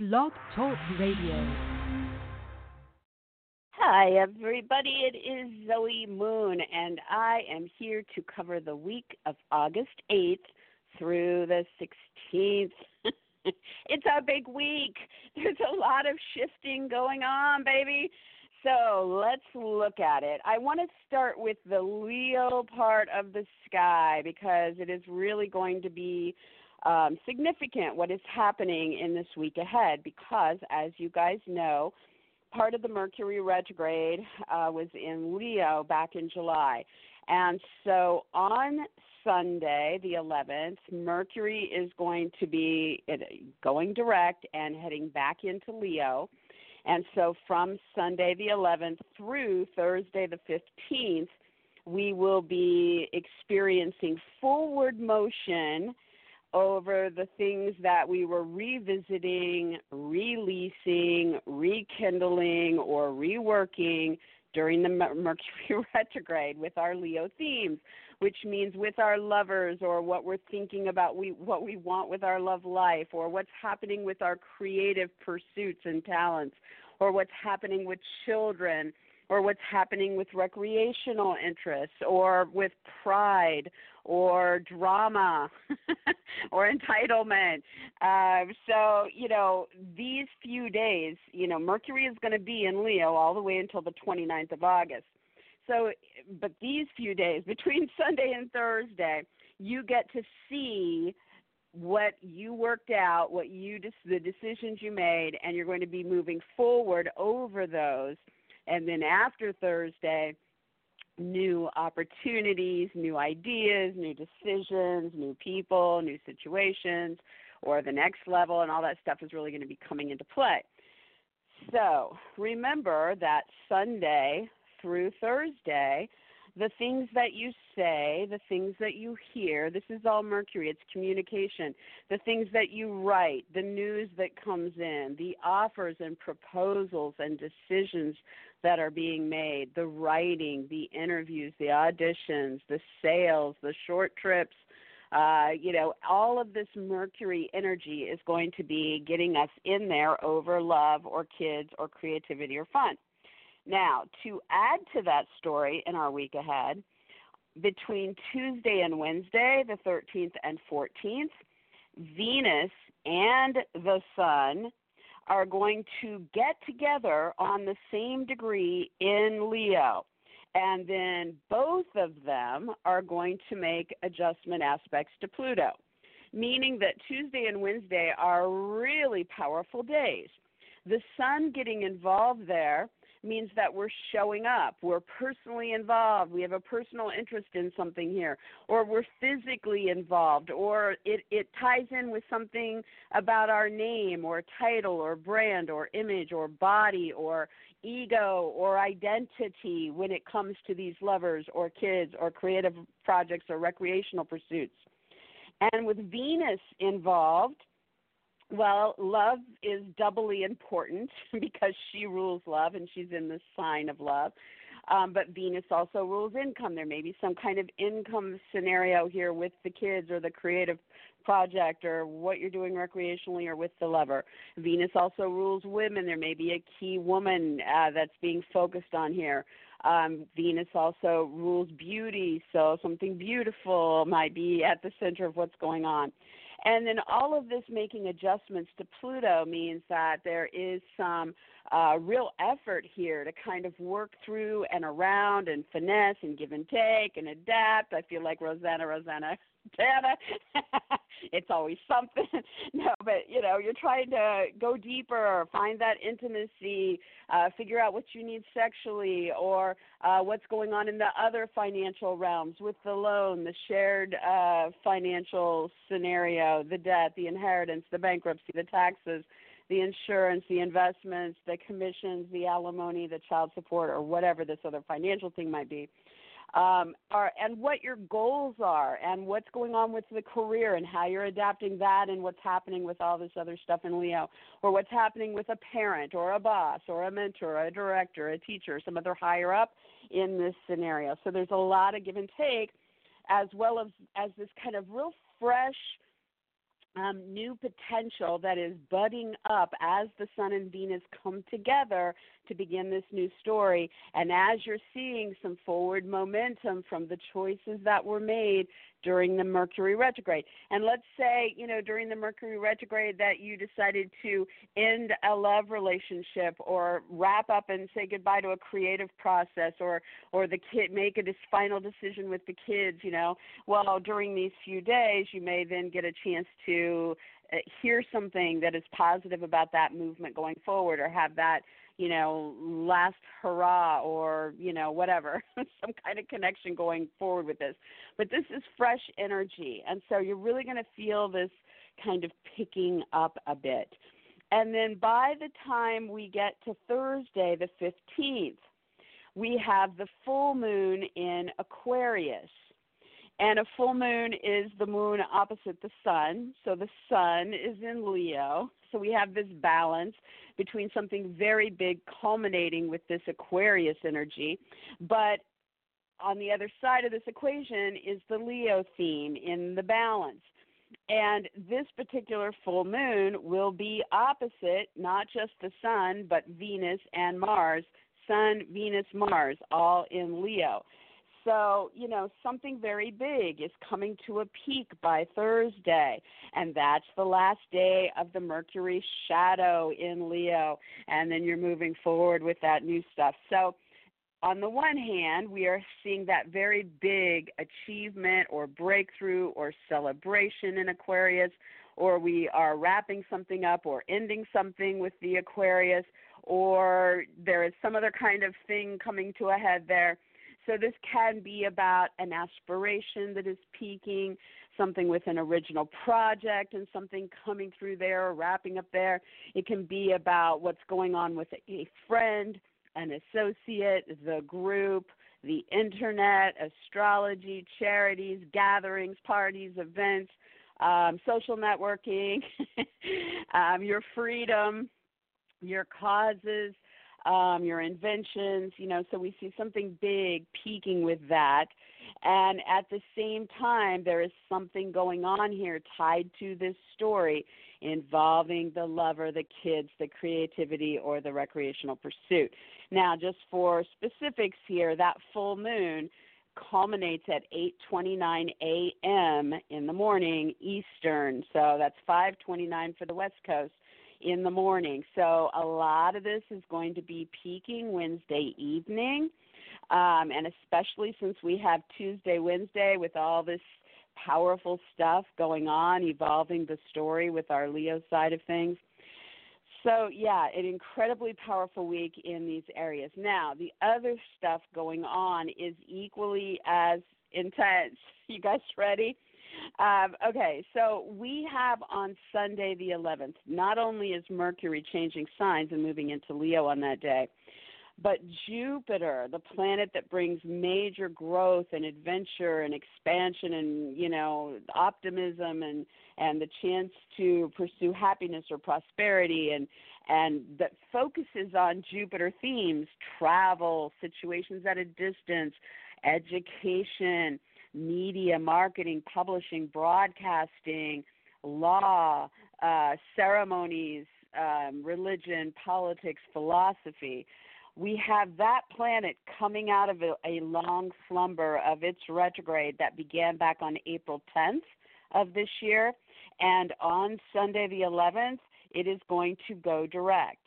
Blog Talk Radio. Hi, everybody. It is Zoe Moon, and I am here to cover the week of August 8th through the 16th. it's a big week. There's a lot of shifting going on, baby. So let's look at it. I want to start with the Leo part of the sky because it is really going to be um, significant what is happening in this week ahead because, as you guys know, part of the Mercury retrograde uh, was in Leo back in July. And so on Sunday, the 11th, Mercury is going to be going direct and heading back into Leo. And so from Sunday, the 11th, through Thursday, the 15th, we will be experiencing forward motion over the things that we were revisiting, releasing, rekindling, or reworking during the Mercury retrograde with our Leo themes, which means with our lovers or what we're thinking about we what we want with our love life or what's happening with our creative pursuits and talents or what's happening with children or what's happening with recreational interests or with pride or drama or entitlement. Uh, so, you know, these few days, you know, Mercury is going to be in Leo all the way until the 29th of August. So, but these few days, between Sunday and Thursday, you get to see what you worked out, what you just, the decisions you made, and you're going to be moving forward over those and then after Thursday, new opportunities, new ideas, new decisions, new people, new situations, or the next level, and all that stuff is really going to be coming into play. So remember that Sunday through Thursday, the things that you say, the things that you hear, this is all Mercury, it's communication. The things that you write, the news that comes in, the offers and proposals and decisions that are being made, the writing, the interviews, the auditions, the sales, the short trips, uh, you know, all of this Mercury energy is going to be getting us in there over love or kids or creativity or fun. Now, to add to that story in our week ahead, between Tuesday and Wednesday, the 13th and 14th, Venus and the Sun are going to get together on the same degree in Leo. And then both of them are going to make adjustment aspects to Pluto, meaning that Tuesday and Wednesday are really powerful days. The sun getting involved there means that we're showing up. We're personally involved. We have a personal interest in something here, or we're physically involved, or it, it ties in with something about our name, or title, or brand, or image, or body, or ego, or identity when it comes to these lovers, or kids, or creative projects, or recreational pursuits. And with Venus involved, well, love is doubly important because she rules love and she's in the sign of love. Um, but Venus also rules income. There may be some kind of income scenario here with the kids or the creative project or what you're doing recreationally or with the lover. Venus also rules women. There may be a key woman uh, that's being focused on here. Um, Venus also rules beauty, so something beautiful might be at the center of what's going on. And then all of this making adjustments to Pluto means that there is some uh, real effort here to kind of work through and around and finesse and give and take and adapt. I feel like Rosanna, Rosanna, Dana. it's always something. no, but you know, you're trying to go deeper, find that intimacy, uh, figure out what you need sexually, or uh, what's going on in the other financial realms with the loan, the shared uh, financial scenario, the debt, the inheritance, the bankruptcy, the taxes the insurance, the investments, the commissions, the alimony, the child support, or whatever this other financial thing might be um, are, and what your goals are, and what's going on with the career, and how you're adapting that, and what's happening with all this other stuff in Leo, or what's happening with a parent, or a boss, or a mentor, or a director, a teacher, some other higher up in this scenario. So there's a lot of give and take, as well as as this kind of real fresh um, new potential that is budding up as the Sun and Venus come together to begin this new story. And as you're seeing some forward momentum from the choices that were made during the Mercury retrograde. And let's say, you know, during the Mercury retrograde that you decided to end a love relationship or wrap up and say goodbye to a creative process or or the kid make a final decision with the kids, you know. Well, during these few days, you may then get a chance to uh, hear something that is positive about that movement going forward or have that you know, last hurrah or, you know, whatever, some kind of connection going forward with this. But this is fresh energy. And so you're really going to feel this kind of picking up a bit. And then by the time we get to Thursday, the 15th, we have the full moon in Aquarius. And a full moon is the moon opposite the sun. So the sun is in Leo. So we have this balance between something very big culminating with this Aquarius energy. But on the other side of this equation is the Leo theme in the balance. And this particular full moon will be opposite not just the sun, but Venus and Mars. Sun, Venus, Mars, all in Leo. So, you know, something very big is coming to a peak by Thursday, and that's the last day of the Mercury shadow in Leo, and then you're moving forward with that new stuff. So, on the one hand, we are seeing that very big achievement or breakthrough or celebration in Aquarius, or we are wrapping something up or ending something with the Aquarius, or there is some other kind of thing coming to a head there. So this can be about an aspiration that is peaking, something with an original project and something coming through there or wrapping up there. It can be about what's going on with a friend, an associate, the group, the internet, astrology, charities, gatherings, parties, events, um, social networking, um, your freedom, your causes um, your inventions, you know, so we see something big peaking with that. And at the same time, there is something going on here tied to this story involving the lover, the kids, the creativity, or the recreational pursuit. Now, just for specifics here, that full moon culminates at 8:29 a.m. in the morning Eastern. So that's 5:29 for the West Coast in the morning. So a lot of this is going to be peaking Wednesday evening. Um, and especially since we have Tuesday, Wednesday with all this powerful stuff going on, evolving the story with our Leo side of things. So, yeah, an incredibly powerful week in these areas. Now, the other stuff going on is equally as intense. You guys ready? Um, okay, so we have on Sunday the 11th, not only is Mercury changing signs and moving into Leo on that day, but Jupiter, the planet that brings major growth and adventure and expansion and you know optimism and and the chance to pursue happiness or prosperity and and that focuses on Jupiter themes, travel, situations at a distance, education, media, marketing, publishing, broadcasting, law, uh, ceremonies, um, religion, politics, philosophy. We have that planet coming out of a, a long slumber of its retrograde that began back on April 10th of this year. And on Sunday the 11th, it is going to go direct.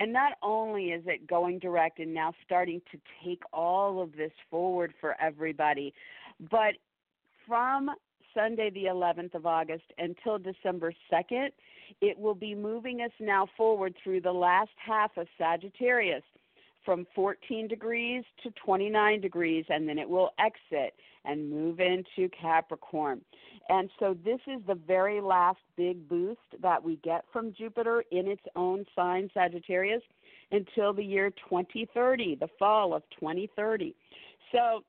And not only is it going direct and now starting to take all of this forward for everybody, but from Sunday, the 11th of August, until December 2nd, it will be moving us now forward through the last half of Sagittarius from 14 degrees to 29 degrees, and then it will exit and move into Capricorn. And so, this is the very last big boost that we get from Jupiter in its own sign, Sagittarius, until the year 2030, the fall of 2030. So,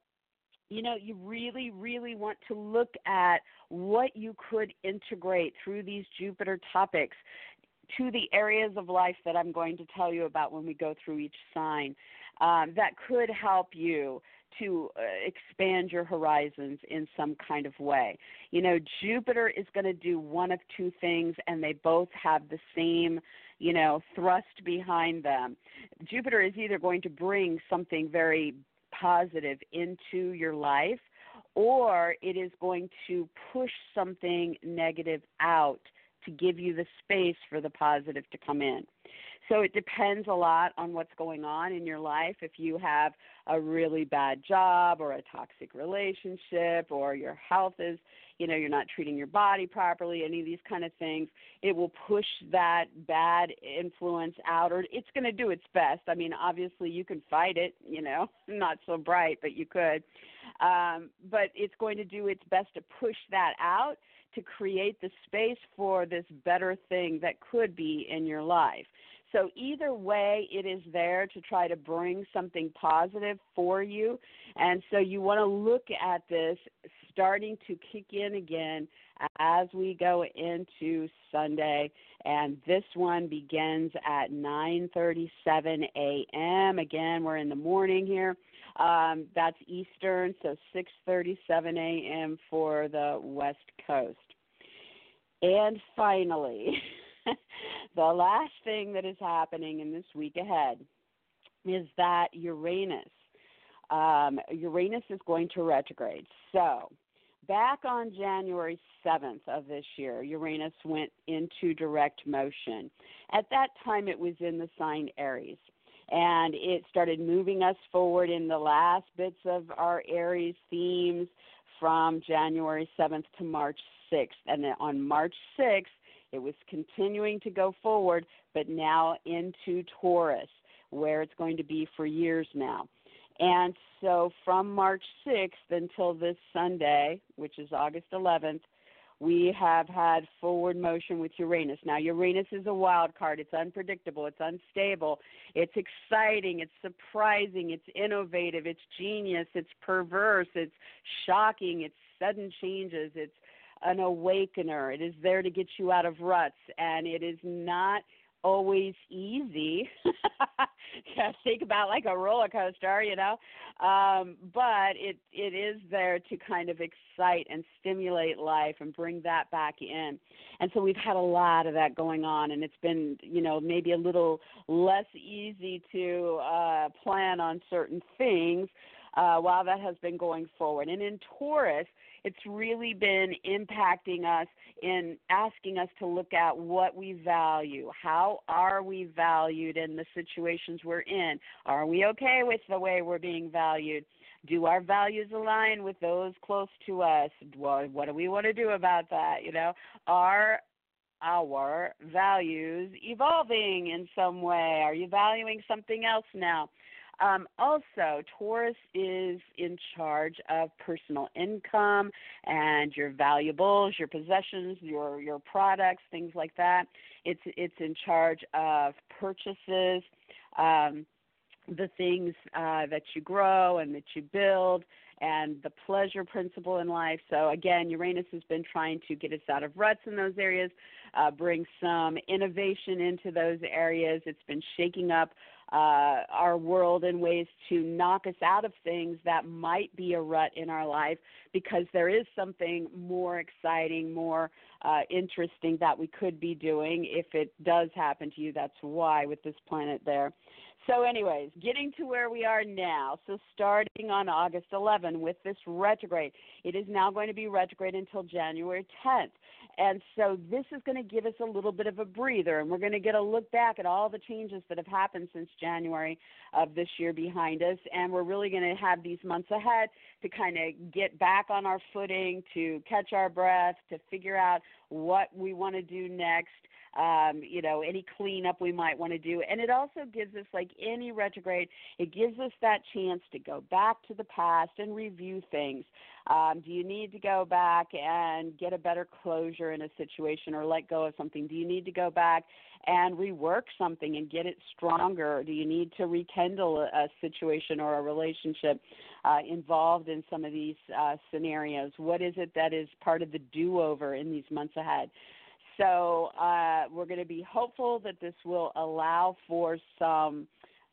you know, you really, really want to look at what you could integrate through these Jupiter topics to the areas of life that I'm going to tell you about when we go through each sign. Um, that could help you to uh, expand your horizons in some kind of way. You know, Jupiter is going to do one of two things, and they both have the same, you know, thrust behind them. Jupiter is either going to bring something very positive into your life, or it is going to push something negative out to give you the space for the positive to come in. So it depends a lot on what's going on in your life. If you have a really bad job or a toxic relationship or your health is, you know, you're not treating your body properly, any of these kind of things, it will push that bad influence out or it's going to do its best. I mean, obviously you can fight it, you know, not so bright, but you could. Um, but it's going to do its best to push that out to create the space for this better thing that could be in your life. So, either way, it is there to try to bring something positive for you. And so, you want to look at this starting to kick in again as we go into Sunday. And this one begins at 9:37 a.m. Again, we're in the morning here. Um, that's Eastern, so 6:37 a.m. for the West Coast. And finally. the last thing that is happening in this week ahead is that Uranus. Um, Uranus is going to retrograde. So, back on January 7th of this year, Uranus went into direct motion. At that time, it was in the sign Aries. And it started moving us forward in the last bits of our Aries themes from January 7th to March 6th. And then on March 6th, it was continuing to go forward, but now into Taurus, where it's going to be for years now. And so from March 6th until this Sunday, which is August 11th, we have had forward motion with Uranus. Now, Uranus is a wild card. It's unpredictable. It's unstable. It's exciting. It's surprising. It's innovative. It's genius. It's perverse. It's shocking. It's sudden changes. It's an awakener. It is there to get you out of ruts, and it is not always easy. Think about like a roller coaster, you know. Um, but it it is there to kind of excite and stimulate life and bring that back in. And so we've had a lot of that going on, and it's been you know maybe a little less easy to uh, plan on certain things uh, while that has been going forward. And in Taurus, it's really been impacting us in asking us to look at what we value. How are we valued in the situations we're in? Are we okay with the way we're being valued? Do our values align with those close to us? What, do we want to do about that? You know, are our values evolving in some way? Are you valuing something else now? Um, also, Taurus is in charge of personal income and your valuables, your possessions, your your products, things like that. It's it's in charge of purchases, um, the things uh, that you grow and that you build, and the pleasure principle in life. So again, Uranus has been trying to get us out of ruts in those areas, uh, bring some innovation into those areas. It's been shaking up uh, our world in ways to knock us out of things that might be a rut in our life because there is something more exciting, more uh, interesting that we could be doing if it does happen to you. That's why with this planet there. So, anyways, getting to where we are now. So, starting on August 11 with this retrograde, it is now going to be retrograde until January 10th. And so this is going to give us a little bit of a breather, and we're going to get a look back at all the changes that have happened since January of this year behind us. And we're really going to have these months ahead to kind of get back on our footing, to catch our breath, to figure out what we want to do next um, you know, any cleanup we might want to do. And it also gives us, like any retrograde, it gives us that chance to go back to the past and review things. Um, do you need to go back and get a better closure in a situation or let go of something? Do you need to go back and rework something and get it stronger? Do you need to rekindle a, a situation or a relationship uh, involved in some of these uh, scenarios? What is it that is part of the do over in these months ahead? So uh, we're going to be hopeful that this will allow for some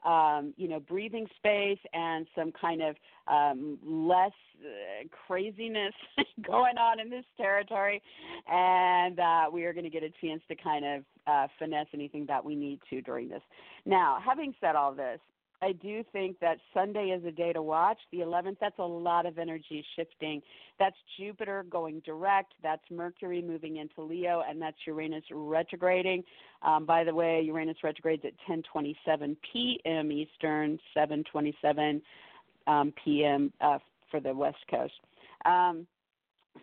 um, you know, breathing space and some kind of um, less uh, craziness going on in this territory. And uh, we are going to get a chance to kind of uh, finesse anything that we need to during this. Now, having said all this, I do think that Sunday is a day to watch. The 11th, that's a lot of energy shifting. That's Jupiter going direct. That's Mercury moving into Leo, and that's Uranus retrograding. Um, by the way, Uranus retrogrades at 10:27 p.m. Eastern, 7:27 um, p.m. Uh, for the West Coast. Um,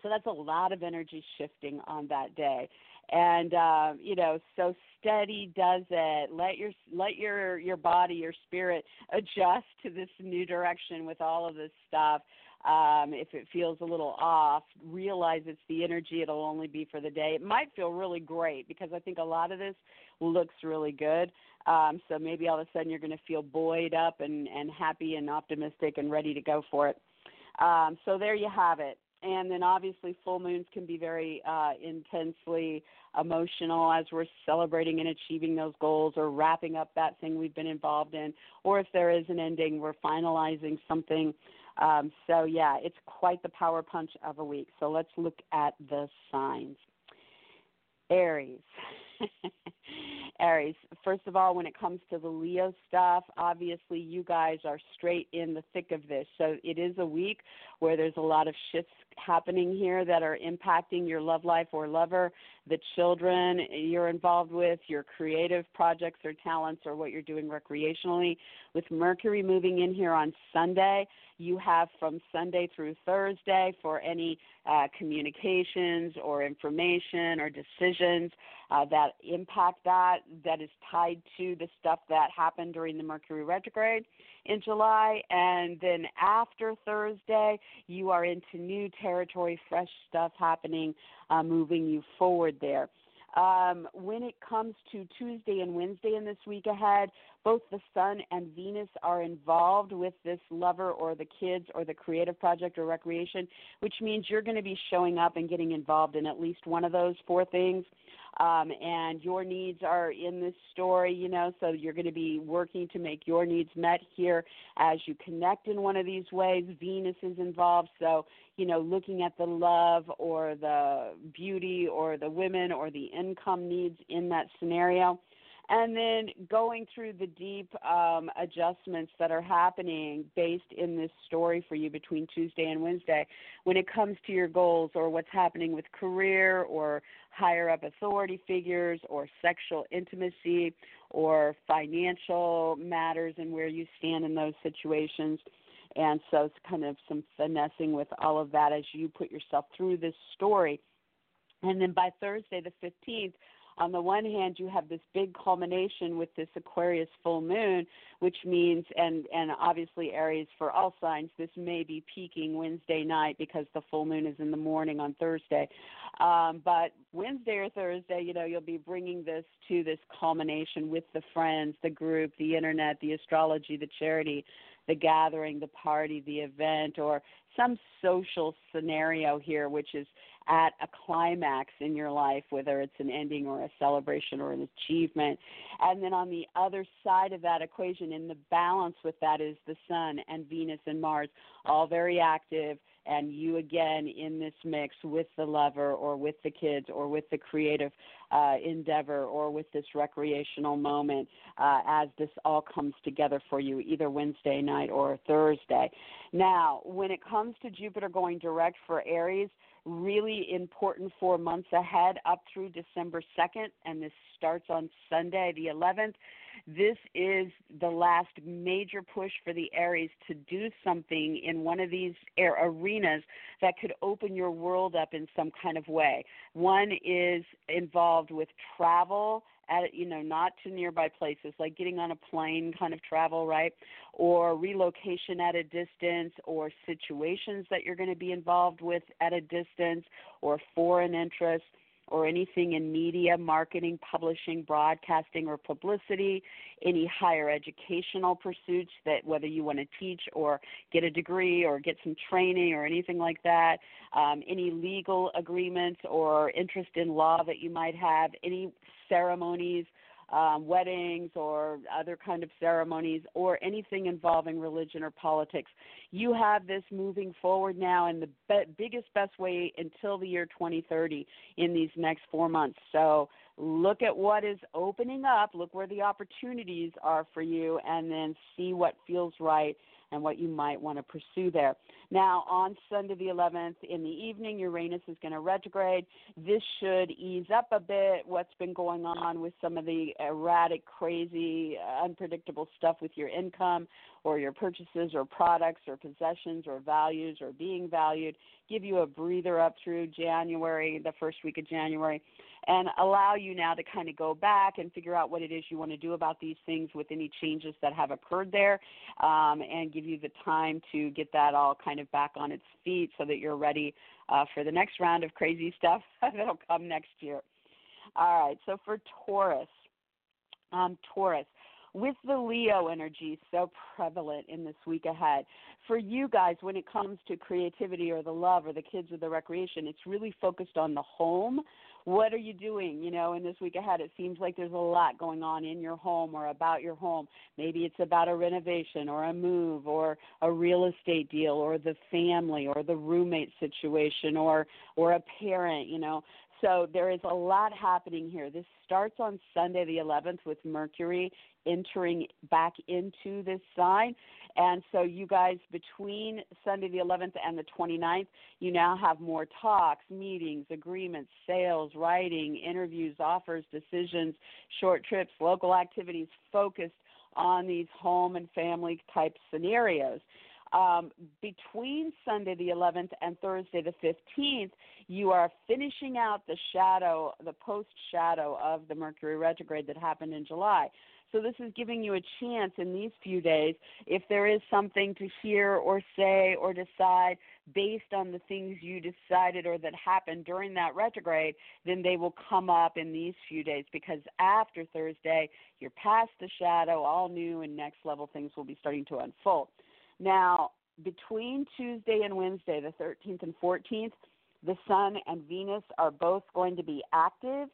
so that's a lot of energy shifting on that day and uh, you know so steady does it. Let your let your your body your spirit adjust to this new direction with all of this stuff. Um, if it feels a little off realize it's the energy. It'll only be for the day. It might feel really great because i think a lot of this looks really good. Um, so maybe all of a sudden you're going to feel buoyed up and and happy and optimistic and ready to go for it. Um, so there you have it. And then obviously full moons can be very uh, intensely emotional as we're celebrating and achieving those goals or wrapping up that thing we've been involved in or if there is an ending we're finalizing something. Um, so yeah it's quite the power punch of a week. So let's look at the signs. Aries Aries, first of all, when it comes to the Leo stuff, obviously you guys are straight in the thick of this. So it is a week where there's a lot of shifts happening here that are impacting your love life or lover, the children you're involved with, your creative projects or talents, or what you're doing recreationally. With Mercury moving in here on Sunday, you have from Sunday through Thursday for any uh, communications or information or decisions uh, that impact that, that is tied to the stuff that happened during the Mercury retrograde in July. And then after Thursday, you are into new territory, fresh stuff happening, uh, moving you forward there. Um, when it comes to Tuesday and Wednesday in this week ahead, both the Sun and Venus are involved with this lover or the kids or the creative project or recreation, which means you're going to be showing up and getting involved in at least one of those four things um, and your needs are in this story, you know, so you're going to be working to make your needs met here as you connect in one of these ways. Venus is involved, so, you know, looking at the love or the beauty or the women or the income needs in that scenario and then going through the deep um, adjustments that are happening based in this story for you between Tuesday and Wednesday when it comes to your goals or what's happening with career or higher up authority figures or sexual intimacy or financial matters and where you stand in those situations. And so it's kind of some finessing with all of that as you put yourself through this story. And then by Thursday, the 15th, on the one hand you have this big culmination with this aquarius full moon which means and and obviously aries for all signs this may be peaking wednesday night because the full moon is in the morning on thursday. Um, but wednesday or thursday you know you'll be bringing this to this culmination with the friends the group the internet the astrology the charity the gathering the party the event or some social scenario here which is at a climax in your life, whether it's an ending or a celebration or an achievement. And then on the other side of that equation, in the balance with that, is the Sun and Venus and Mars, all very active, and you again in this mix with the lover or with the kids or with the creative uh, endeavor or with this recreational moment uh, as this all comes together for you, either Wednesday night or Thursday. Now, when it comes to Jupiter going direct for Aries, really important for months ahead up through December 2nd, and this starts on Sunday, the 11th. This is the last major push for the Aries to do something in one of these arenas that could open your world up in some kind of way. One is involved with travel at you know not to nearby places like getting on a plane kind of travel right? Or relocation at a distance or situations that you're going to be involved with at a distance or foreign interests or anything in media, marketing, publishing, broadcasting, or publicity, any higher educational pursuits that whether you want to teach or get a degree or get some training or anything like that, um, any legal agreements or interest in law that you might have, any ceremonies um, weddings or other kind of ceremonies or anything involving religion or politics. You have this moving forward now in the be- biggest, best way until the year 2030 in these next four months. So look at what is opening up, look where the opportunities are for you, and then see what feels right and what you might want to pursue there. Now, on Sunday the 11th in the evening, Uranus is going to retrograde. This should ease up a bit what's been going on with some of the erratic, crazy, unpredictable stuff with your income or your purchases or products or possessions or values or being valued. Give you a breather up through January, the first week of January and allow you now to kind of go back and figure out what it is you want to do about these things with any changes that have occurred there um, and give you the time to get that all kind of back on its feet so that you're ready uh, for the next round of crazy stuff that'll come next year. All right, so for Taurus, um, Taurus, with the Leo energy so prevalent in this week ahead, for you guys, when it comes to creativity or the love or the kids or the recreation, it's really focused on the home. What are you doing, you know, in this week ahead? It seems like there's a lot going on in your home or about your home. Maybe it's about a renovation or a move or a real estate deal or the family or the roommate situation or or a parent, you know. So there is a lot happening here. This starts on Sunday the 11th with Mercury entering back into this sign. And so you guys between Sunday the 11th and the 29th, you now have more talks, meetings, agreements, sales, writing, interviews, offers, decisions, short trips, local activities focused on these home and family type scenarios. Um, between Sunday the 11th and Thursday the 15th, you are finishing out the shadow, the post shadow of the Mercury retrograde that happened in July. So this is giving you a chance in these few days if there is something to hear or say or decide based on the things you decided or that happened during that retrograde, then they will come up in these few days because after Thursday, you're past the shadow, all new and next level things will be starting to unfold. Now, between Tuesday and Wednesday, the 13th and 14th, the Sun and Venus are both going to be active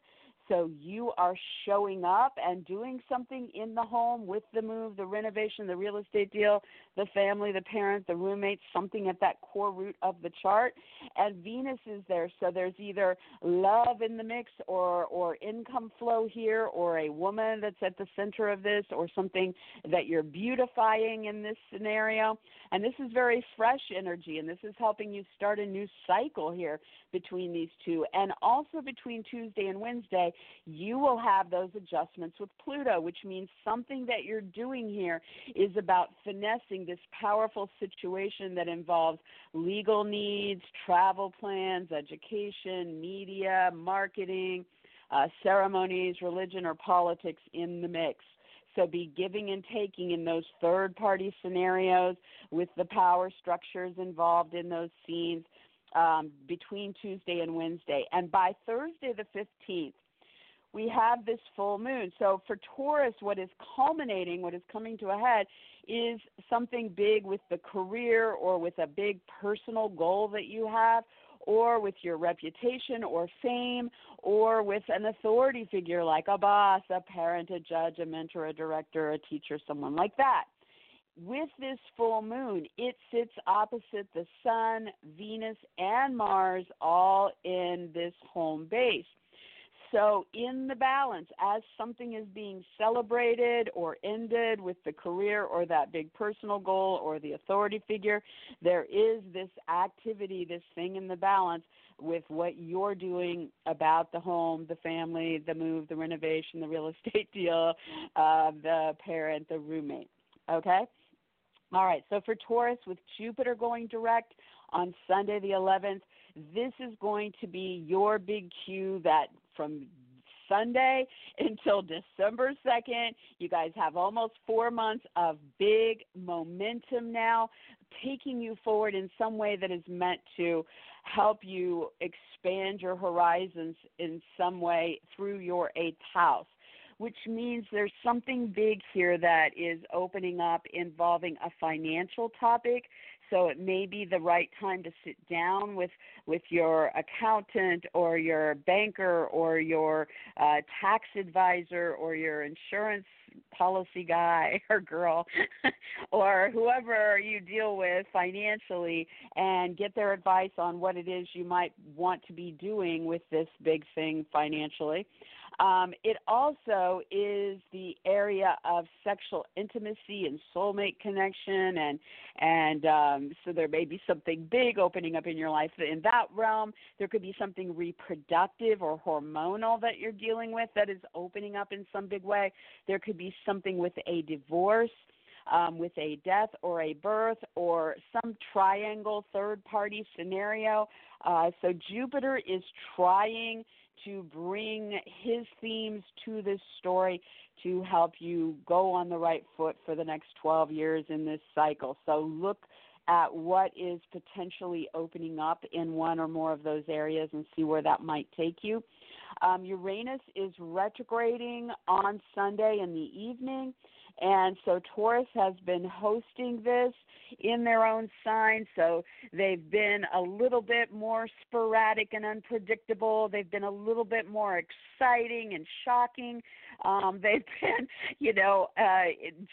so you are showing up and doing something in the home with the move, the renovation, the real estate deal, the family, the parent, the roommate, something at that core root of the chart. And Venus is there. So there's either love in the mix or, or income flow here or a woman that's at the center of this or something that you're beautifying in this scenario. And this is very fresh energy and this is helping you start a new cycle here between these two. And also between Tuesday and Wednesday, you will have those adjustments with Pluto, which means something that you're doing here is about finessing this powerful situation that involves legal needs, travel plans, education, media, marketing, uh, ceremonies, religion, or politics in the mix. So be giving and taking in those third party scenarios with the power structures involved in those scenes um, between Tuesday and Wednesday. And by Thursday the 15th, we have this full moon. So for Taurus, what is culminating, what is coming to a head, is something big with the career or with a big personal goal that you have, or with your reputation or fame, or with an authority figure like a boss, a parent, a judge, a mentor, a director, a teacher, someone like that. With this full moon, it sits opposite the Sun, Venus, and Mars, all in this home base. So, in the balance, as something is being celebrated or ended with the career or that big personal goal or the authority figure, there is this activity, this thing in the balance with what you're doing about the home, the family, the move, the renovation, the real estate deal, uh, the parent, the roommate. Okay? All right, so for Taurus, with Jupiter going direct on Sunday the 11th, this is going to be your big cue that from Sunday until December 2nd. You guys have almost four months of big momentum now, taking you forward in some way that is meant to help you expand your horizons in some way through your eighth house. Which means there's something big here that is opening up involving a financial topic so it may be the right time to sit down with with your accountant or your banker or your uh, tax advisor or your insurance policy guy or girl or whoever you deal with financially and get their advice on what it is you might want to be doing with this big thing financially. Um, it also is the area of sexual intimacy and soulmate connection, and and um, so there may be something big opening up in your life in that realm. There could be something reproductive or hormonal that you're dealing with that is opening up in some big way. There could be something with a divorce. Um, with a death or a birth or some triangle third party scenario. Uh, so Jupiter is trying to bring his themes to this story to help you go on the right foot for the next 12 years in this cycle. So look at what is potentially opening up in one or more of those areas and see where that might take you. Um, Uranus is retrograding on Sunday in the evening. And so Taurus has been hosting this in their own sign. So they've been a little bit more sporadic and unpredictable. They've been a little bit more exciting and shocking. Um, they've been, you know, uh,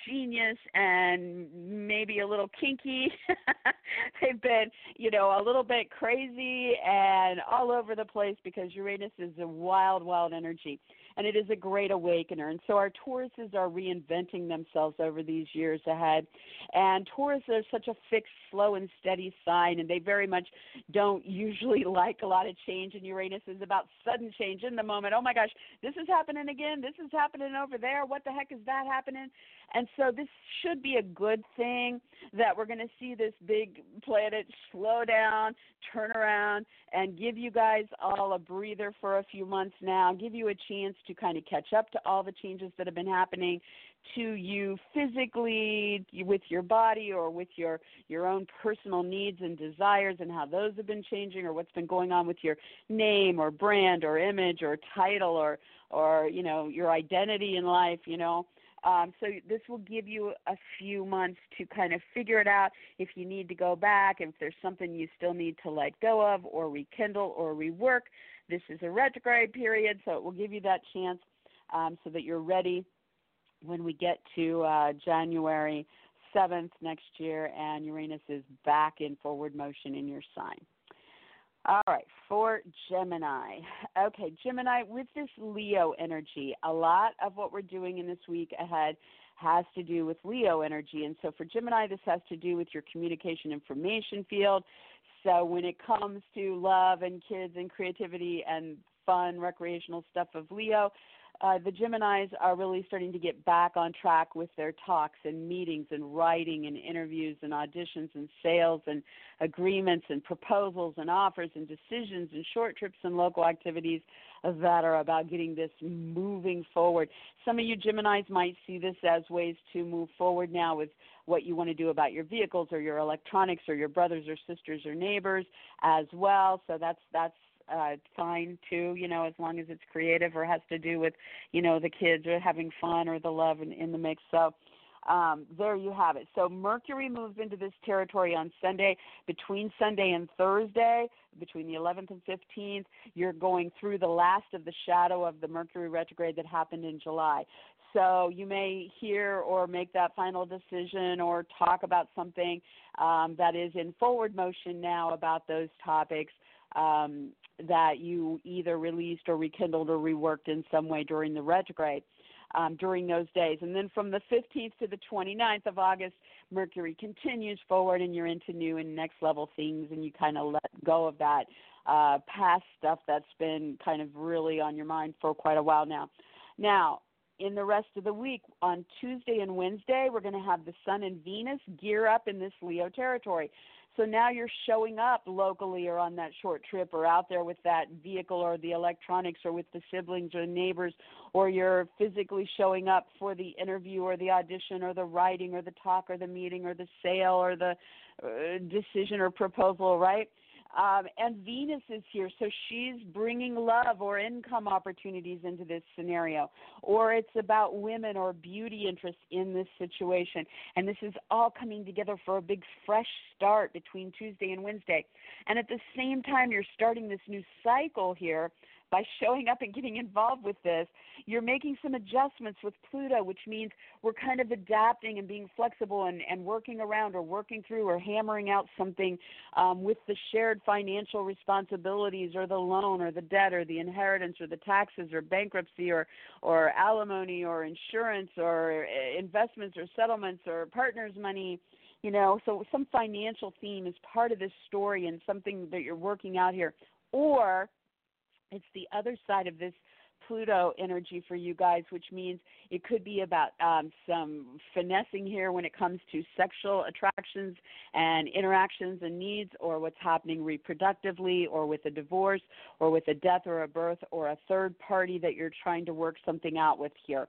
genius and maybe a little kinky. they've been, you know, a little bit crazy and all over the place because Uranus is a wild, wild energy and it is a great awakener. And so our Tauruses are reinventing themselves over these years ahead. And Taurus are such a fixed, slow, and steady sign, and they very much don't usually like a lot of change. And Uranus is about sudden change in the moment. Oh my gosh, this is happening again. This is happening over there. What the heck is that happening? And so this should be a good thing that we're going to see this big planet slow down, turn around, and give you guys all a breather for a few months now, give you a chance to kind of catch up to all the changes that have been happening to you physically with your body or with your your own personal needs and desires and how those have been changing or what's been going on with your name or brand or image or title or or you know your identity in life you know um, so this will give you a few months to kind of figure it out if you need to go back, if there's something you still need to let go of or rekindle or rework. This is a retrograde period, so it will give you that chance um, so that you're ready when we get to uh, January 7th next year and Uranus is back in forward motion in your sign. All right, for Gemini. Okay, Gemini, with this Leo energy, a lot of what we're doing in this week ahead has to do with Leo energy. And so for Gemini, this has to do with your communication information field. So when it comes to love and kids and creativity and fun, recreational stuff of Leo, uh, the Geminis are really starting to get back on track with their talks and meetings and writing and interviews and auditions and sales and agreements and proposals and offers and decisions and short trips and local activities that are about getting this moving forward. Some of you Geminis might see this as ways to move forward now with what you want to do about your vehicles or your electronics or your brothers or sisters or neighbors as well. So that's that's uh, fine too, you know, as long as it's creative or has to do with, you know, the kids or having fun or the love in, in the mix. So um, there you have it. So Mercury moves into this territory on Sunday. Between Sunday and Thursday, between the 11th and 15th, you're going through the last of the shadow of the Mercury retrograde that happened in July. So you may hear or make that final decision or talk about something um, that is in forward motion now about those topics um, that you either released or rekindled or reworked in some way during the retrograde. Um, during those days. And then from the 15th to the 29th of August, Mercury continues forward and you're into new and next level things and you kind of let go of that uh, past stuff that's been kind of really on your mind for quite a while now. Now, in the rest of the week, on Tuesday and Wednesday, we're going to have the Sun and Venus gear up in this Leo territory. So now you're showing up locally or on that short trip or out there with that vehicle or the electronics or with the siblings or neighbors, or you're physically showing up for the interview or the audition or the writing or the talk or the meeting or the sale or the uh, decision or proposal, right? Um, and Venus is here, so she's bringing love or income opportunities into this scenario, or it's about women or beauty interests in this situation. And this is all coming together for a big fresh start between Tuesday and Wednesday. And at the same time, you're starting this new cycle here by showing up and getting involved with this, you're making some adjustments with Pluto, which means we're kind of adapting and being flexible and, and working around or working through or hammering out something um, with the shared financial responsibilities or the loan or the debt or the inheritance or the taxes or bankruptcy or, or alimony or insurance or uh, investments or settlements or partners' money you know? So some financial theme is part of this story and something that you're working out here. Or it's the other side of this Pluto energy for you guys, which means it could be about um, some finessing here when it comes to sexual attractions and interactions and needs, or what's happening reproductively, or with a divorce, or with a death or a birth, or a third party that you're trying to work something out with here.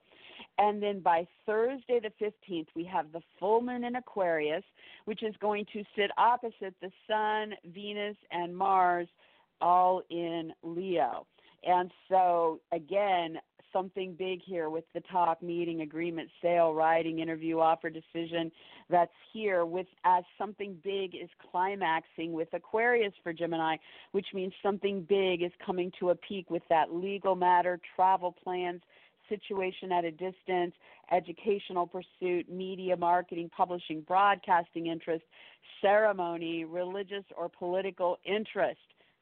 And then by Thursday the 15th, we have the full moon in Aquarius, which is going to sit opposite the Sun, Venus, and Mars all in Leo. And so, again, something big here with the talk, meeting, agreement, sale, writing, interview, offer, decision that's here with as something big is climaxing with Aquarius for Gemini, which means something big is coming to a peak with that legal matter, travel plans, situation at a distance, educational pursuit, media marketing, publishing, broadcasting interest, ceremony, religious or political interest.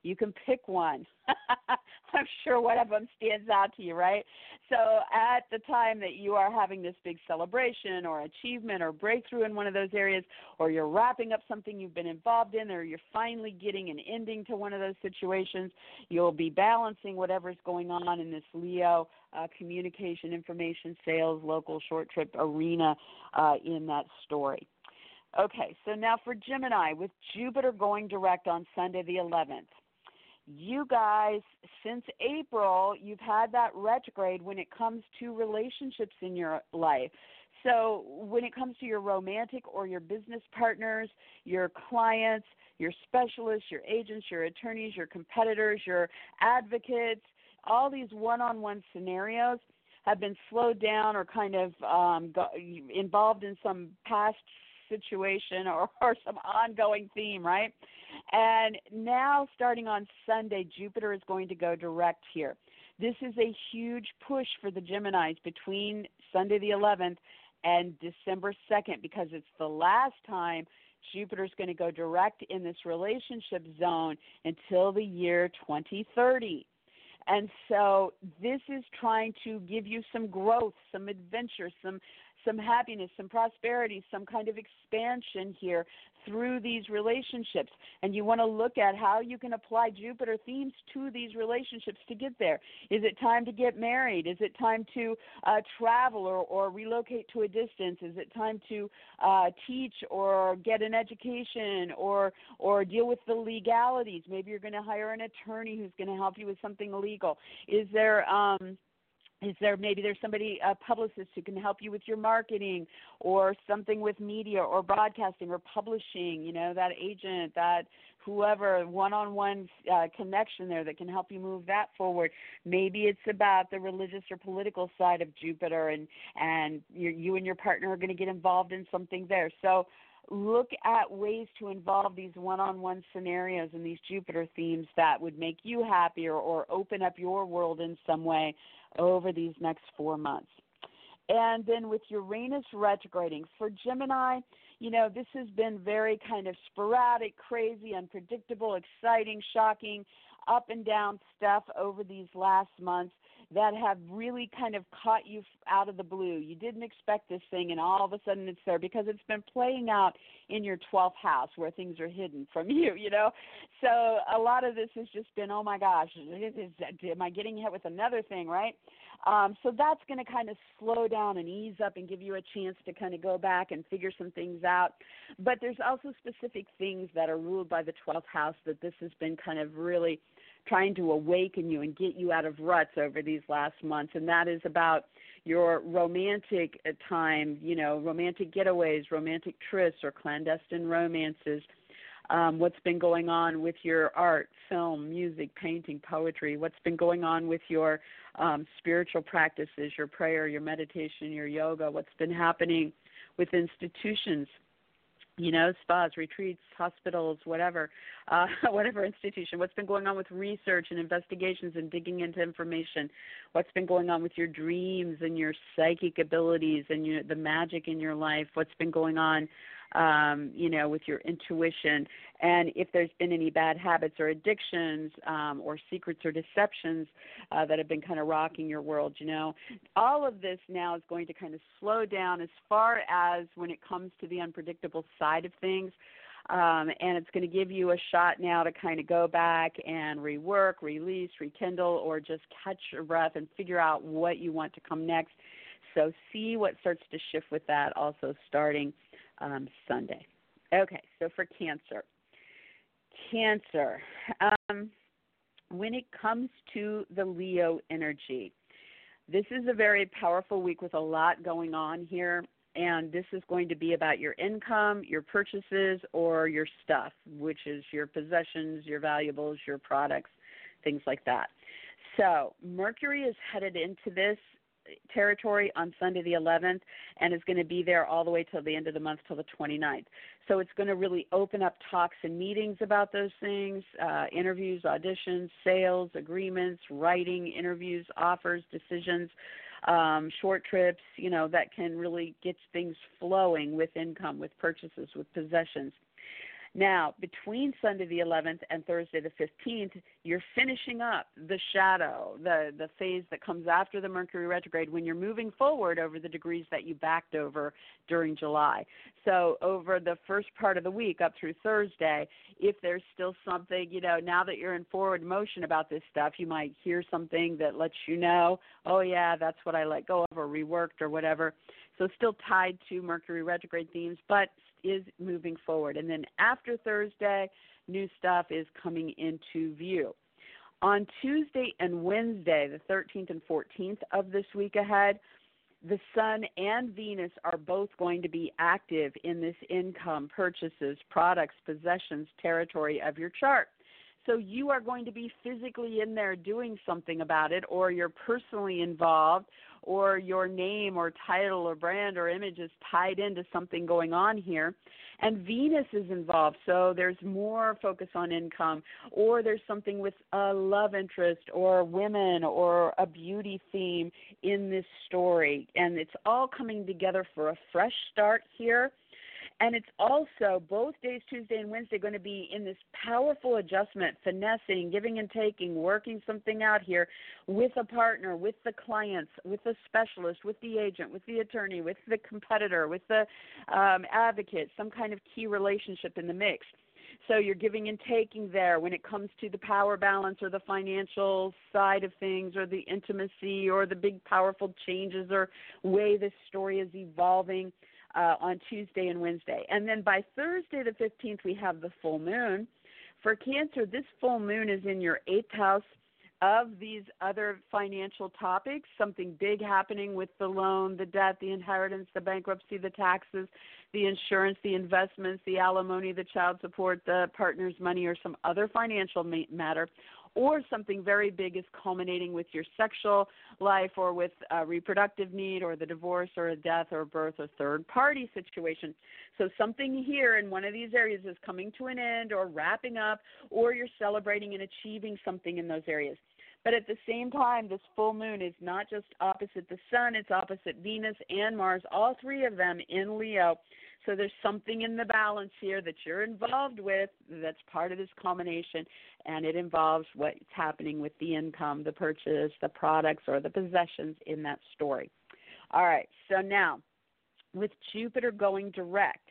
You can pick one. I'm sure one of them stands out to you, right? So, at the time that you are having this big celebration or achievement or breakthrough in one of those areas, or you're wrapping up something you've been involved in, or you're finally getting an ending to one of those situations, you'll be balancing whatever's going on in this Leo uh, communication, information, sales, local short trip arena uh, in that story. Okay, so now for Gemini, with Jupiter going direct on Sunday the 11th you guys, since April, you've had that retrograde when it comes to relationships in your life. So, when it comes to your romantic or your business partners, your clients, your specialists, your agents, your attorneys, your competitors, your advocates, all these one on one scenarios have been slowed down or kind of um, involved in some past situation or, or some ongoing theme, right? And now, starting on Sunday, Jupiter is going to go direct here. This is a huge push for the Geminis between Sunday the 11th and December 2nd because it's the last time Jupiter's going to go direct in this relationship zone until the year 2030. And so this is trying to give you some growth, some adventure, some some happiness, some prosperity, some kind of expansion here through these relationships. And you want to look at how you can apply Jupiter themes to these relationships to get there. Is it time to get married? Is it time to uh, travel or, or relocate to a distance? Is it time to uh, teach or get an education or or deal with the legalities? Maybe you're going to hire an attorney who's going to help you with something legal. Is there um, is there maybe there's somebody a publicist who can help you with your marketing or something with media or broadcasting or publishing you know that agent that whoever one-on-one uh, connection there that can help you move that forward. Maybe it's about the religious or political side of jupiter and and you and your partner are going to get involved in something there. So look at ways to involve these one-on-one scenarios and these Jupiter themes that would make you happier or open up your world in some way over these next four months. And then with Uranus retrograding for Gemini, you know, this has been very kind of sporadic, crazy, unpredictable, exciting, shocking, up and down stuff over these last months that have really kind of caught you out of the blue. You didn't expect this thing, and all of a sudden it's there because it's been playing out in your 12th house where things are hidden from you, you know? So a lot of this has just been, oh my gosh, is, am I getting hit with another thing, right? Um, so that's going to kind of slow down and ease up and give you a chance to kind of go back and figure some things out. But there's also specific things that are ruled by the 12th house that this has been kind of really trying to awaken you and get you out of ruts over these last months, and that is about your romantic uh, time, you know, romantic getaways, romantic trysts, or clandestine romances. um, what's been going on with your art, film, music, painting, poetry, what's been going on with your um, spiritual practices, your prayer, your meditation, your yoga, what's been happening with institutions you know, spas, retreats, hospitals, whatever, uh, whatever institution. What's been going on with research and investigations and digging into information? What's been going on with your dreams and your psychic abilities and your, the magic in your life? What's been going on um, you know, with your intuition, and if there's been any bad habits or addictions um, or secrets or deceptions uh, that have been kind of rocking your world, you know, all of this now is going to kind of slow down as far as when it comes to the unpredictable side of things. Um, and it's going to give you a shot now to kind of go back and rework, release, rekindle, or just catch your breath and figure out what you want to come next. So see what starts to shift with that also starting um, Sunday. Okay, so for Cancer. Cancer. Um, when it comes to the Leo energy, this is a very powerful week with a lot going on here. And this is going to be about your income, your purchases, or your stuff, which is your possessions, your valuables, your products, things like that. So, Mercury is headed into this territory on Sunday the 11th and is going to be there all the way till the end of the month till the 29th. So it's going to really open up talks and meetings about those things, uh, interviews, auditions, sales, agreements, writing, interviews, offers, decisions, um, short trips, you know, that can really get things flowing with income, with purchases, with possessions. Now, between Sunday the 11th and Thursday the 15th, you're finishing up the shadow, the the phase that comes after the Mercury retrograde when you're moving forward over the degrees that you backed over during July. So, over the first part of the week up through Thursday, if there's still something, you know, now that you're in forward motion about this stuff, you might hear something that lets you know, oh yeah, that's what I let go of or reworked or whatever. So, still tied to Mercury retrograde themes, but is moving forward. And then after Thursday, new stuff is coming into view. On Tuesday and Wednesday, the 13th and 14th of this week ahead, the Sun and Venus are both going to be active in this income, purchases, products, possessions territory of your chart. So you are going to be physically in there doing something about it, or you're personally involved, or your name or title or brand or image is tied into something going on here. And Venus is involved, so there's more focus on income, or there's something with a love interest or women or a beauty theme in this story. And it's all coming together for a fresh start here and it's also both days, Tuesday and Wednesday, going to be in this powerful adjustment, finessing, giving and taking, working something out here with a partner, with the clients, with the specialist, with the agent, with the attorney, with the competitor, with the um, advocate, some kind of key relationship in the mix. So you're giving and taking there when it comes to the power balance or the financial side of things or the intimacy or the big powerful changes or way this story is evolving uh, on Tuesday and Wednesday. And then by Thursday the 15th, we have the full moon. For Cancer, this full moon is in your eighth house of these other financial topics, something big happening with the loan, the debt, the inheritance, the bankruptcy, the taxes, the insurance, the investments, the alimony, the child support, the partner's money, or some other financial matter, or something very big is culminating with your sexual life or with a reproductive need or the divorce or a death or birth or third party situation. So something here in one of these areas is coming to an end or wrapping up or you're celebrating and achieving something in those areas. But at the same time, this full moon is not just opposite the sun, it's opposite Venus and Mars, all three of them in Leo. So there's something in the balance here that you're involved with that's part of this combination, and it involves what's happening with the income, the purchase, the products, or the possessions in that story. All right, so now with Jupiter going direct,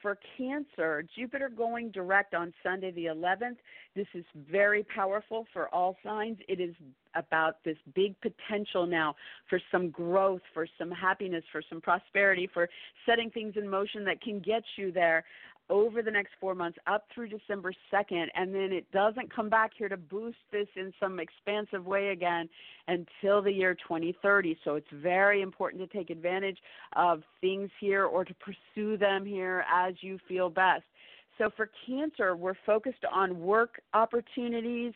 for Cancer, Jupiter going direct on Sunday the 11th. This is very powerful for all signs. It is about this big potential now for some growth, for some happiness, for some prosperity, for setting things in motion that can get you there over the next four months up through December 2nd, and then it doesn't come back here to boost this in some expansive way again until the year 2030. So it's very important to take advantage of things here or to pursue them here as you feel best. So for Cancer, we're focused on work opportunities,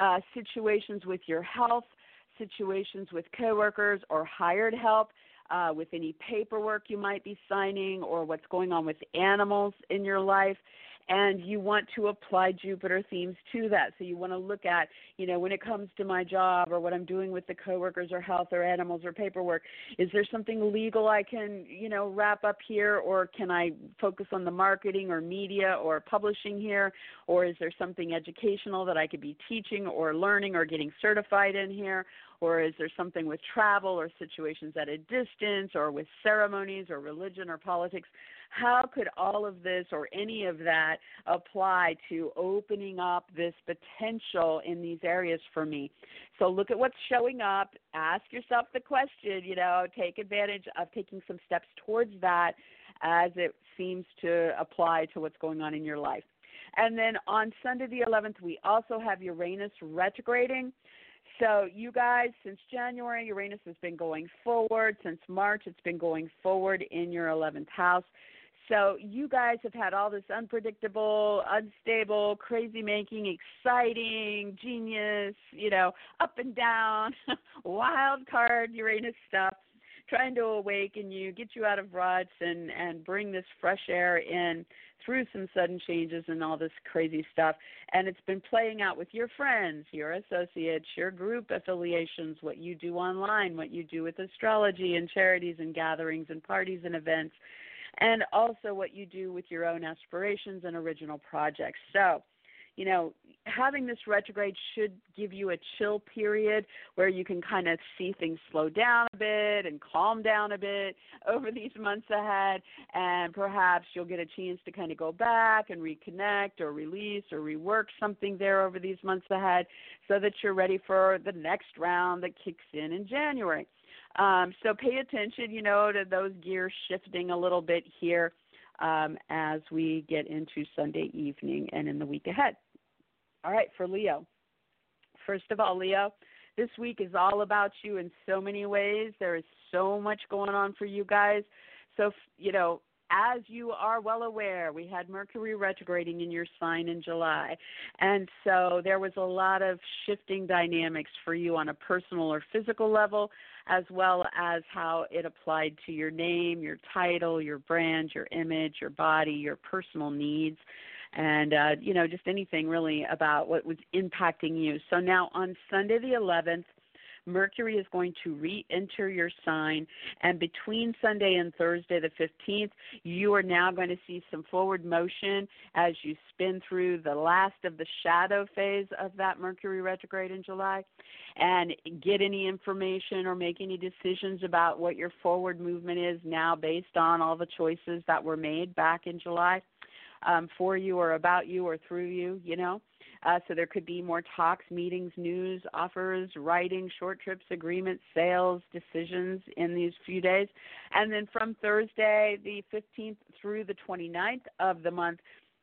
uh, situations with your health, situations with coworkers or hired help, uh, with any paperwork you might be signing, or what's going on with animals in your life and you want to apply Jupiter themes to that. So you want to look at, you know, when it comes to my job or what I'm doing with the coworkers or health or animals or paperwork, is there something legal I can, you know, wrap up here or can I focus on the marketing or media or publishing here or is there something educational that I could be teaching or learning or getting certified in here? Or is there something with travel or situations at a distance or with ceremonies or religion or politics? How could all of this or any of that apply to opening up this potential in these areas for me? So look at what's showing up, ask yourself the question, you know, take advantage of taking some steps towards that as it seems to apply to what's going on in your life. And then on Sunday the 11th, we also have Uranus retrograding. So, you guys, since January, Uranus has been going forward. Since March, it's been going forward in your 11th house. So you guys have had all this unpredictable, unstable, crazy making, exciting, genius, you know, up and down, wild card Uranus stuff trying to awaken you, get you out of ruts and and bring this fresh air in through some sudden changes and all this crazy stuff. And it's been playing out with your friends, your associates, your group affiliations, what you do online, what you do with astrology and charities and gatherings and parties and events and also what you do with your own aspirations and original projects. So, you know, having this retrograde should give you a chill period where you can kind of see things slow down a bit and calm down a bit over these months ahead. And perhaps you'll get a chance to kind of go back and reconnect or release or rework something there over these months ahead so that you're ready for the next round that kicks in in January. Um, so pay attention, you know, to those gears shifting a little bit here um, as we get into Sunday evening and in the week ahead. All right, for Leo. First of all, Leo, this week is all about you in so many ways. There is so much going on for you guys. So, you know, as you are well aware, we had Mercury retrograding in your sign in July. And so there was a lot of shifting dynamics for you on a personal or physical level, as well as how it applied to your name, your title, your brand, your image, your body, your personal needs and uh, you know just anything really about what was impacting you. So now on Sunday the 11th, Mercury is going to re enter your sign. And between Sunday and Thursday, the 15th, you are now going to see some forward motion as you spin through the last of the shadow phase of that Mercury retrograde in July and get any information or make any decisions about what your forward movement is now based on all the choices that were made back in July um, for you or about you or through you, you know. Uh, so there could be more talks, meetings, news, offers, writing, short trips, agreements, sales, decisions in these few days. And then from Thursday, the 15th through the 29th of the month,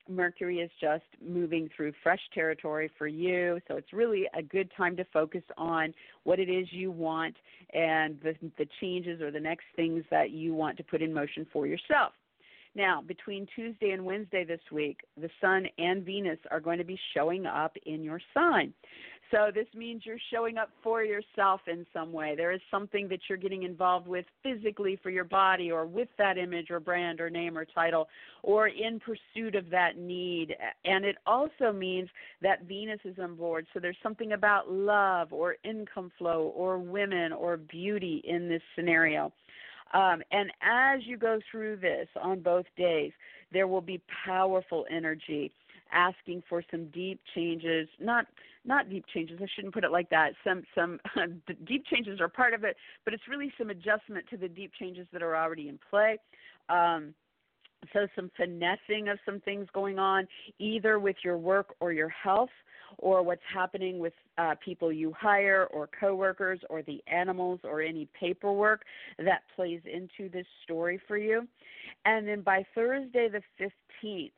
Mercury is just moving through fresh territory for you. So it's really a good time to focus on what it is you want and the, the changes or the next things that you want to put in motion for yourself. Now, between Tuesday and Wednesday this week, the Sun and Venus are going to be showing up in your sign. So this means you're showing up for yourself in some way. There is something that you're getting involved with physically for your body or with that image or brand or name or title or in pursuit of that need. And it also means that Venus is on board. So there's something about love or income flow or women or beauty in this scenario. Um, and as you go through this on both days, there will be powerful energy asking for some deep changes not not deep changes i shouldn't put it like that some some deep changes are part of it but it's really some adjustment to the deep changes that are already in play. Um, so some finessing of some things going on either with your work or your health or what's happening with uh, people you hire or coworkers or the animals or any paperwork that plays into this story for you. And then by Thursday the 15th,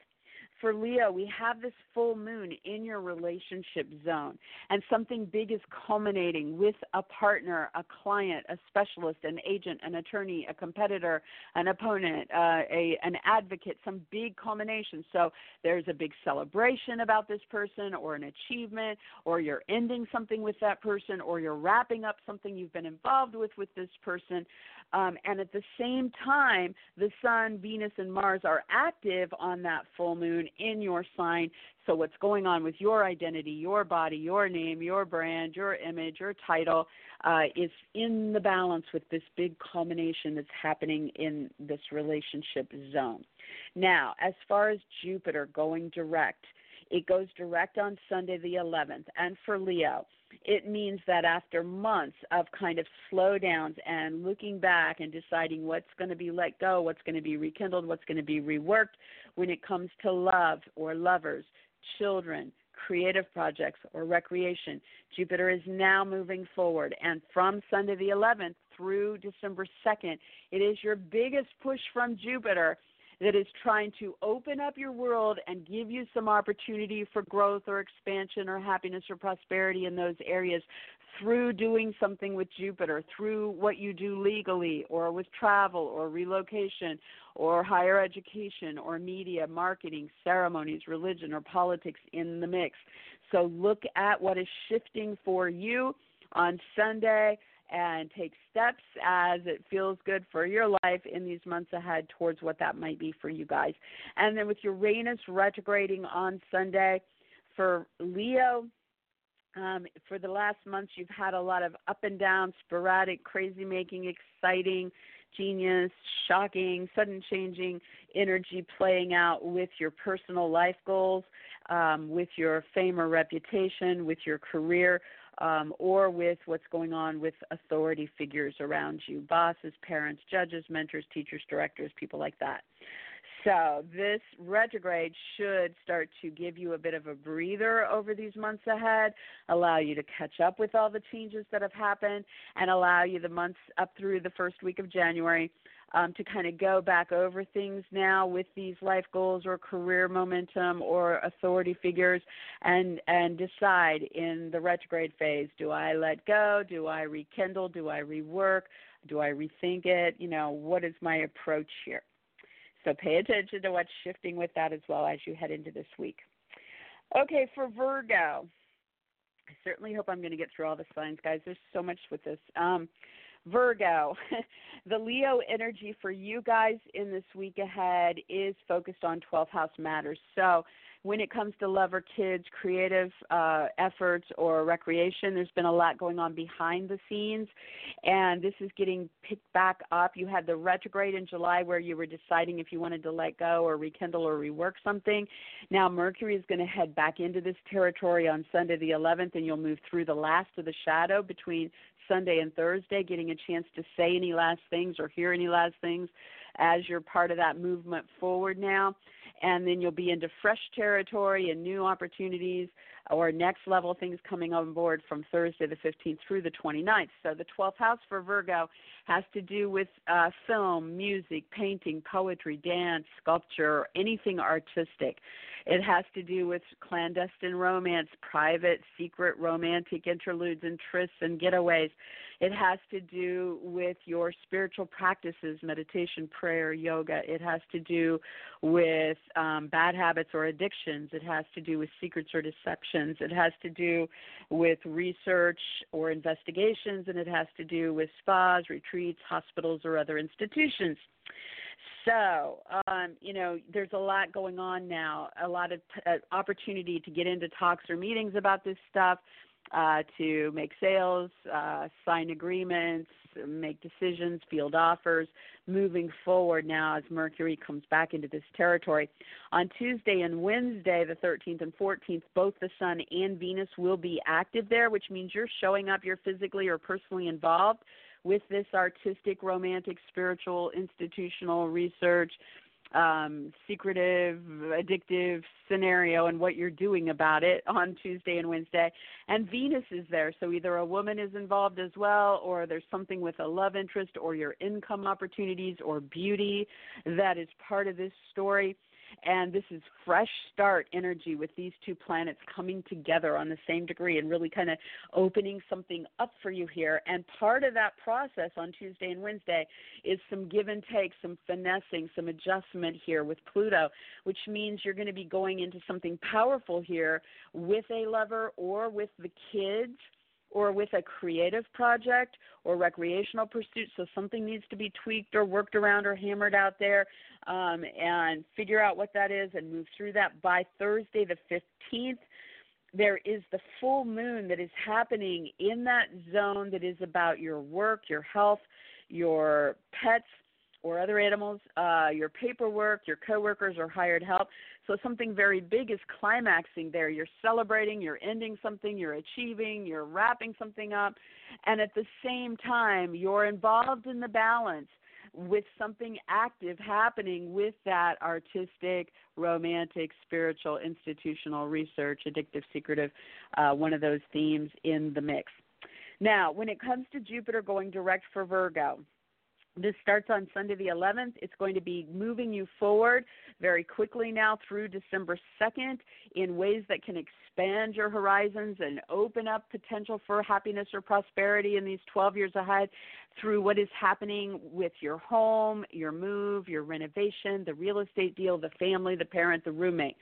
for Leo, we have this full moon in your relationship zone, and something big is culminating with a partner, a client, a specialist, an agent, an attorney, a competitor, an opponent, uh, a an advocate. Some big culmination. So there's a big celebration about this person, or an achievement, or you're ending something with that person, or you're wrapping up something you've been involved with with this person. Um, and at the same time, the Sun, Venus, and Mars are active on that full moon in your sign. So, what's going on with your identity, your body, your name, your brand, your image, your title uh, is in the balance with this big culmination that's happening in this relationship zone. Now, as far as Jupiter going direct, it goes direct on Sunday the 11th. And for Leo, it means that after months of kind of slowdowns and looking back and deciding what's going to be let go, what's going to be rekindled, what's going to be reworked when it comes to love or lovers, children, creative projects, or recreation, Jupiter is now moving forward. And from Sunday the 11th through December 2nd, it is your biggest push from Jupiter that is trying to open up your world and give you some opportunity for growth or expansion or happiness or prosperity in those areas through doing something with Jupiter, through what you do legally or with travel or relocation or higher education or media, marketing, ceremonies, religion, or politics in the mix. So look at what is shifting for you on Sunday and take steps as it feels good for your life in these months ahead towards what that might be for you guys. And then with Uranus retrograding on Sunday for Leo, um, for the last months, you've had a lot of up and down, sporadic, crazy making, exciting, genius, shocking, sudden changing energy playing out with your personal life goals, um, with your fame or reputation, with your career um, or with what's going on with authority figures around you bosses, parents, judges, mentors, teachers, directors, people like that. So, this retrograde should start to give you a bit of a breather over these months ahead, allow you to catch up with all the changes that have happened, and allow you the months up through the first week of January um, to kind of go back over things now with these life goals or career momentum or authority figures and and decide in the retrograde phase do I let go? Do I rekindle? Do I rework? Do I rethink it? You know what is my approach here so pay attention to what's shifting with that as well as you head into this week. Okay for Virgo I certainly hope I'm going to get through all the signs guys. There's so much with this. Um Virgo, the Leo energy for you guys in this week ahead is focused on 12 house matters. So, when it comes to love or kids, creative uh, efforts, or recreation, there's been a lot going on behind the scenes, and this is getting picked back up. You had the retrograde in July where you were deciding if you wanted to let go or rekindle or rework something. Now, Mercury is going to head back into this territory on Sunday the 11th, and you'll move through the last of the shadow between Sunday and Thursday, getting a chance to say any last things or hear any last things as you're part of that movement forward now. And then you'll be into fresh territory and new opportunities or next level things coming on board from Thursday the 15th through the 29th. So the 12th house for Virgo has to do with uh, film, music, painting, poetry, dance, sculpture, anything artistic. It has to do with clandestine romance, private, secret, romantic interludes and trysts and getaways. It has to do with your spiritual practices, meditation, prayer, yoga. It has to do with um, bad habits or addictions. It has to do with secrets or deceptions. It has to do with research or investigations, and it has to do with spas, retreats, hospitals, or other institutions. So, um, you know, there's a lot going on now, a lot of t- uh, opportunity to get into talks or meetings about this stuff, uh, to make sales, uh, sign agreements, make decisions, field offers, moving forward now as Mercury comes back into this territory. On Tuesday and Wednesday, the 13th and 14th, both the Sun and Venus will be active there, which means you're showing up, you're physically or personally involved with this artistic, romantic, spiritual, institutional research, um, secretive, addictive scenario and what you're doing about it on Tuesday and Wednesday. And Venus is there, so either a woman is involved as well, or there's something with a love interest, or your income opportunities, or beauty that is part of this story and this is fresh start energy with these two planets coming together on the same degree and really kind of opening something up for you here. And part of that process on Tuesday and Wednesday is some give and take, some finessing, some adjustment here with Pluto, which means you're going to be going into something powerful here with a lover or with the kids or with a creative project or recreational pursuit. So something needs to be tweaked or worked around or hammered out there um, and figure out what that is and move through that by Thursday the 15th. There is the full moon that is happening in that zone that is about your work, your health, your pets, or other animals, uh, your paperwork, your coworkers, or hired help. So something very big is climaxing there. You're celebrating, you're ending something, you're achieving, you're wrapping something up, and at the same time, you're involved in the balance with something active happening with that artistic, romantic, spiritual, institutional research, addictive, secretive, uh, one of those themes in the mix. Now, when it comes to Jupiter going direct for Virgo, this starts on Sunday the 11th. It's going to be moving you forward very quickly now through December 2nd in ways that can expand your horizons and open up potential for happiness or prosperity in these 12 years ahead through what is happening with your home, your move, your renovation, the real estate deal, the family, the parent, the roommate.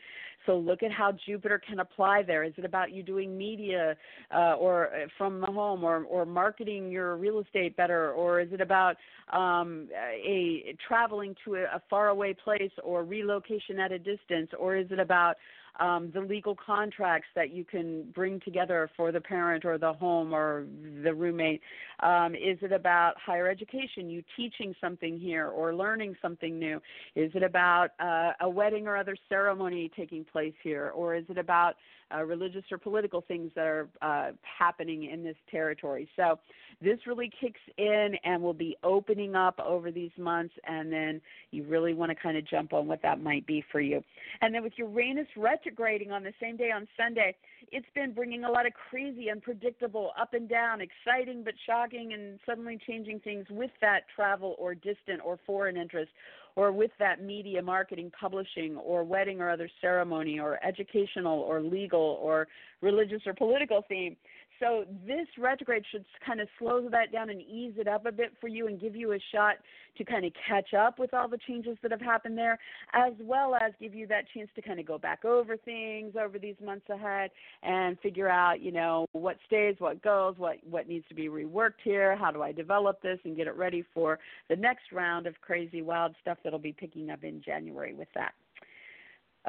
So look at how Jupiter can apply there. Is it about you doing media uh, or uh, from the home or, or marketing your real estate better? Or is it about um, a traveling to a, a faraway place or relocation at a distance? Or is it about um, the legal contracts that you can bring together for the parent or the home or the roommate? Um, is it about higher education, you teaching something here or learning something new? Is it about uh, a wedding or other ceremony taking place here? Or is it about uh, religious or political things that are uh, happening in this territory? So this really kicks in and will be opening up over these months, and then you really want to kind of jump on what that might be for you. And then with Uranus retrograding on the same day on Sunday, it's been bringing a lot of crazy, unpredictable, up and down, exciting but shocking, and suddenly changing things with that travel or distant or foreign interest or with that media marketing publishing or wedding or other ceremony or educational or legal or religious or political theme so this retrograde should kind of slow that down and ease it up a bit for you and give you a shot to kind of catch up with all the changes that have happened there, as well as give you that chance to kind of go back over things over these months ahead and figure out, you know, what stays, what goes, what what needs to be reworked here, how do I develop this and get it ready for the next round of crazy wild stuff that'll be picking up in January with that.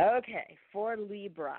Okay, for Libra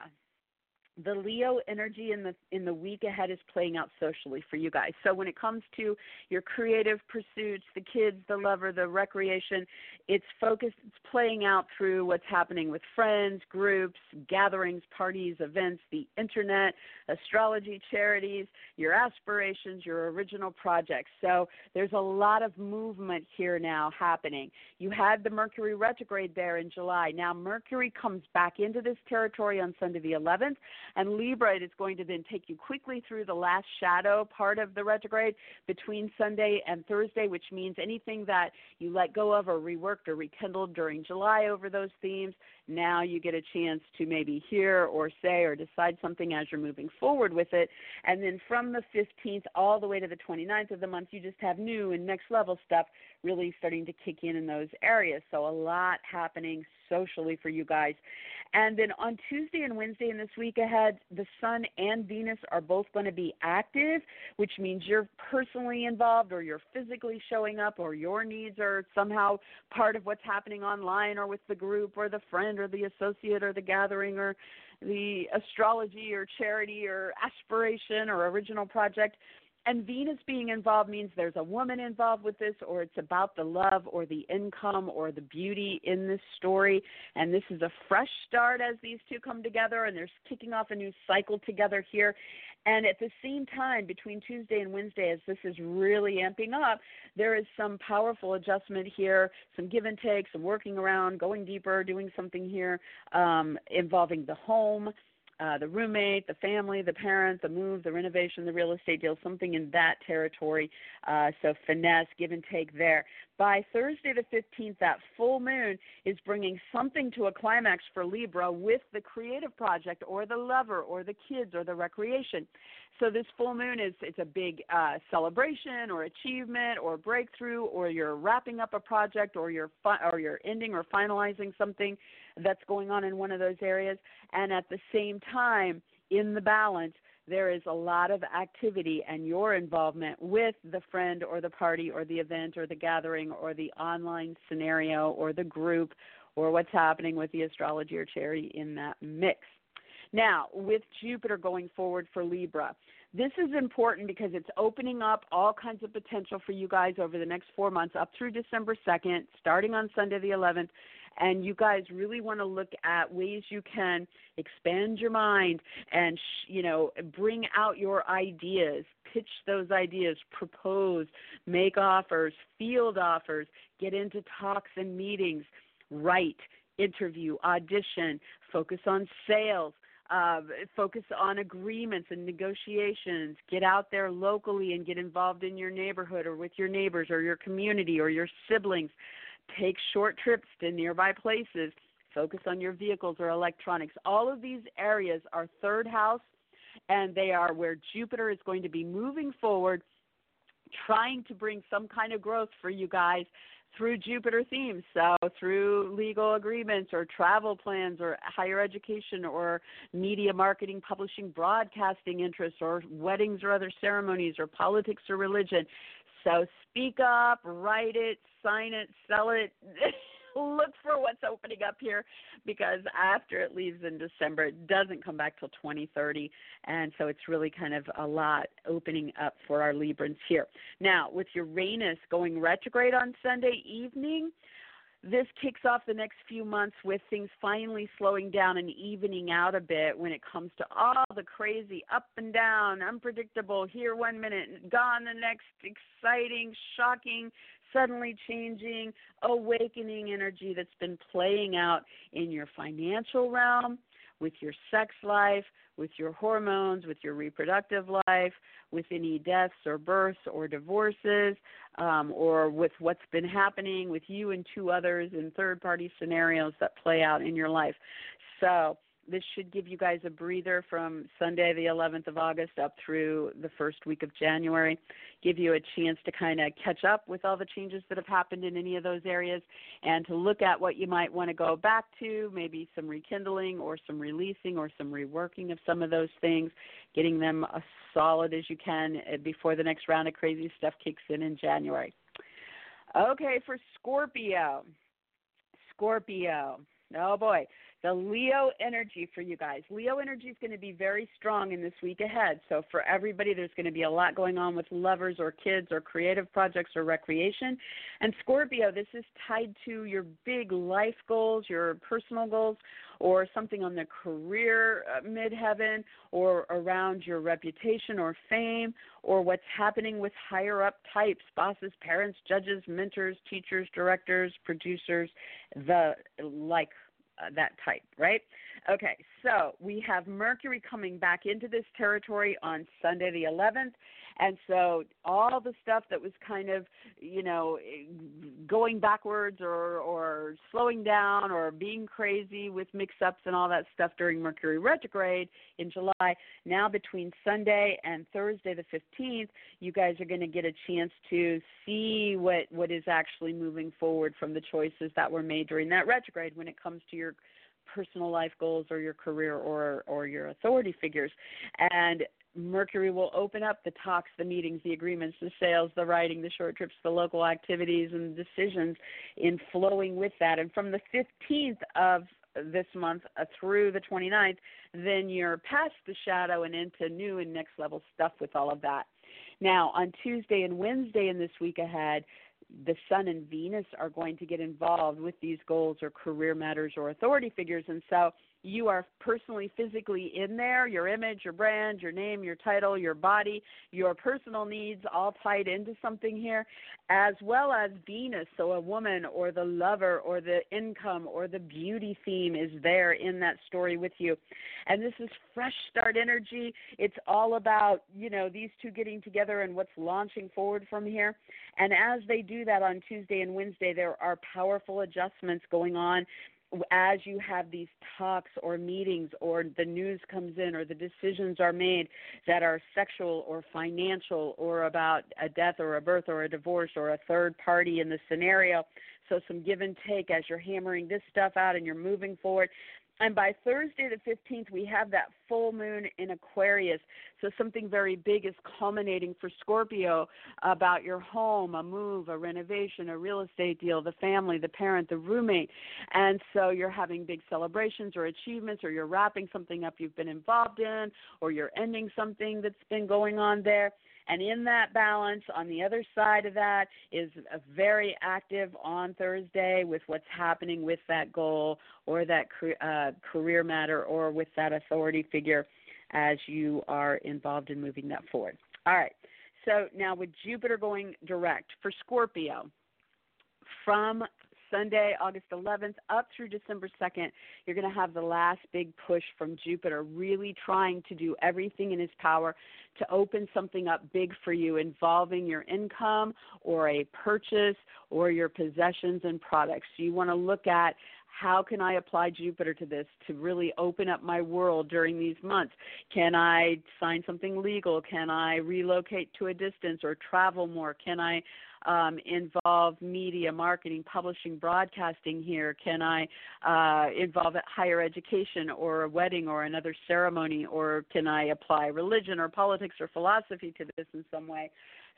the Leo energy in the in the week ahead is playing out socially for you guys. So when it comes to your creative pursuits, the kids, the lover, the recreation, it's focused it's playing out through what's happening with friends, groups, gatherings, parties, events, the internet, astrology, charities, your aspirations, your original projects. So there's a lot of movement here now happening. You had the Mercury retrograde there in July. Now Mercury comes back into this territory on Sunday the 11th and Libra is going to then take you quickly through the last shadow part of the retrograde between Sunday and Thursday, which means anything that you let go of or reworked or rekindled during July over those themes, now you get a chance to maybe hear or say or decide something as you're moving forward with it. And then from the 15th all the way to the 29th of the month, you just have new and next level stuff really starting to kick in in those areas. So a lot happening socially for you guys. And then on Tuesday and Wednesday in this week ahead, the Sun and Venus are both going to be active, which means you're personally involved or you're physically showing up or your needs are somehow part of what's happening online or with the group or the friend or the associate or the gathering or the astrology or charity or aspiration or original project And Venus being involved means there's a woman involved with this, or it's about the love or the income or the beauty in this story. And this is a fresh start as these two come together, and they're kicking off a new cycle together here. And at the same time, between Tuesday and Wednesday, as this is really amping up, there is some powerful adjustment here, some give and take, some working around, going deeper, doing something here um, involving the home uh, the roommate, the family, the parent, the move, the renovation, the real estate deal, something in that territory. Uh, so finesse, give and take there. By Thursday the 15th, that full moon is bringing something to a climax for Libra with the creative project or the lover or the kids or the recreation. So this full moon is it's a big uh, celebration or achievement or breakthrough or you're wrapping up a project or you're fi- or you're ending or finalizing something that's going on in one of those areas. And at the same time, in the balance, there is a lot of activity and your involvement with the friend or the party or the event or the gathering or the online scenario or the group or what's happening with the astrology or charity in that mix. Now, with Jupiter going forward for Libra, this is important because it's opening up all kinds of potential for you guys over the next four months, up through December 2nd, starting on Sunday the 11th and you guys really want to look at ways you can expand your mind and you know bring out your ideas pitch those ideas propose make offers field offers get into talks and meetings write interview audition focus on sales uh, focus on agreements and negotiations. Get out there locally and get involved in your neighborhood or with your neighbors or your community or your siblings. Take short trips to nearby places. Focus on your vehicles or electronics. All of these areas are third house, and they are where Jupiter is going to be moving forward, trying to bring some kind of growth for you guys through Jupiter themes. So, through legal agreements or travel plans or higher education or media marketing, publishing, broadcasting interests or weddings or other ceremonies or politics or religion. So speak up, write it, sign it, sell it. Look for what's opening up here because after it leaves in December, it doesn't come back till 2030. And so it's really kind of a lot opening up for our Librans here. Now, with Uranus going retrograde on Sunday evening, this kicks off the next few months with things finally slowing down and evening out a bit when it comes to all the crazy up and down, unpredictable, here one minute, gone the next, exciting, shocking, suddenly changing, awakening energy that's been playing out in your financial realm, with your sex life, with your hormones, with your reproductive life, with any deaths or births or divorces, um, or with what's been happening with you and two others in third party scenarios that play out in your life. So, this should give you guys a breather from Sunday, the 11th of August, up through the first week of January. Give you a chance to kind of catch up with all the changes that have happened in any of those areas and to look at what you might want to go back to, maybe some rekindling or some releasing or some reworking of some of those things, getting them as solid as you can eh, before the next round of crazy stuff kicks in in January. Okay, for Scorpio. Scorpio. Oh boy the Leo energy for you guys. Leo energy is going to be very strong in this week ahead. So, for everybody, there's going to be a lot going on with lovers or kids or creative projects or recreation. And Scorpio, this is tied to your big life goals, your personal goals, or something on the career uh, midheaven, or around your reputation or fame, or what's happening with higher up types bosses, parents, judges, mentors, teachers, directors, producers, the like uh, that type, right? Okay, so we have Mercury coming back into this territory on Sunday the 11th. And so all the stuff that was kind of, you know, going backwards or or slowing down or being crazy with mix-ups and all that stuff during Mercury retrograde in July, now between Sunday and Thursday the 15th, you guys are going to get a chance to see what what is actually moving forward from the choices that were made during that retrograde when it comes to your personal life goals or your career or or your authority figures and Mercury will open up the talks, the meetings, the agreements, the sales, the writing, the short trips, the local activities, and decisions in flowing with that. And from the 15th of this month uh, through the 29th, then you're past the shadow and into new and next level stuff with all of that. Now, on Tuesday and Wednesday in this week ahead, the Sun and Venus are going to get involved with these goals or career matters or authority figures. And so you are personally, physically in there, your image, your brand, your name, your title, your body, your personal needs all tied into something here, as well as Venus. So a woman or the lover or the income or the beauty theme is there in that story with you. And this is fresh start energy. It's all about, you know, these two getting together and what's launching forward from here. And as they do that on Tuesday and Wednesday, there are powerful adjustments going on as you have these talks or meetings or the news comes in or the decisions are made that are sexual or financial or about a death or a birth or a divorce or a third party in the scenario so some give and take as you're hammering this stuff out and you're moving forward and by Thursday the 15th, we have that full moon in Aquarius. So something very big is culminating for Scorpio about your home, a move, a renovation, a real estate deal, the family, the parent, the roommate. And so you're having big celebrations or achievements, or you're wrapping something up you've been involved in, or you're ending something that's been going on there. And in that balance, on the other side of that, is very active on Thursday with what's happening with that goal or that uh, career matter or with that authority figure as you are involved in moving that forward. All right. So now with Jupiter going direct for Scorpio, from Sunday, August 11th, up through December 2nd, you're going to have the last big push from Jupiter, really trying to do everything in his power to open something up big for you involving your income or a purchase or your possessions and products. So you want to look at how can I apply Jupiter to this to really open up my world during these months? Can I sign something legal? Can I relocate to a distance or travel more? Can I um, involve media, marketing, publishing, broadcasting here? Can I uh, involve higher education or a wedding or another ceremony? Or can I apply religion or politics or philosophy to this in some way?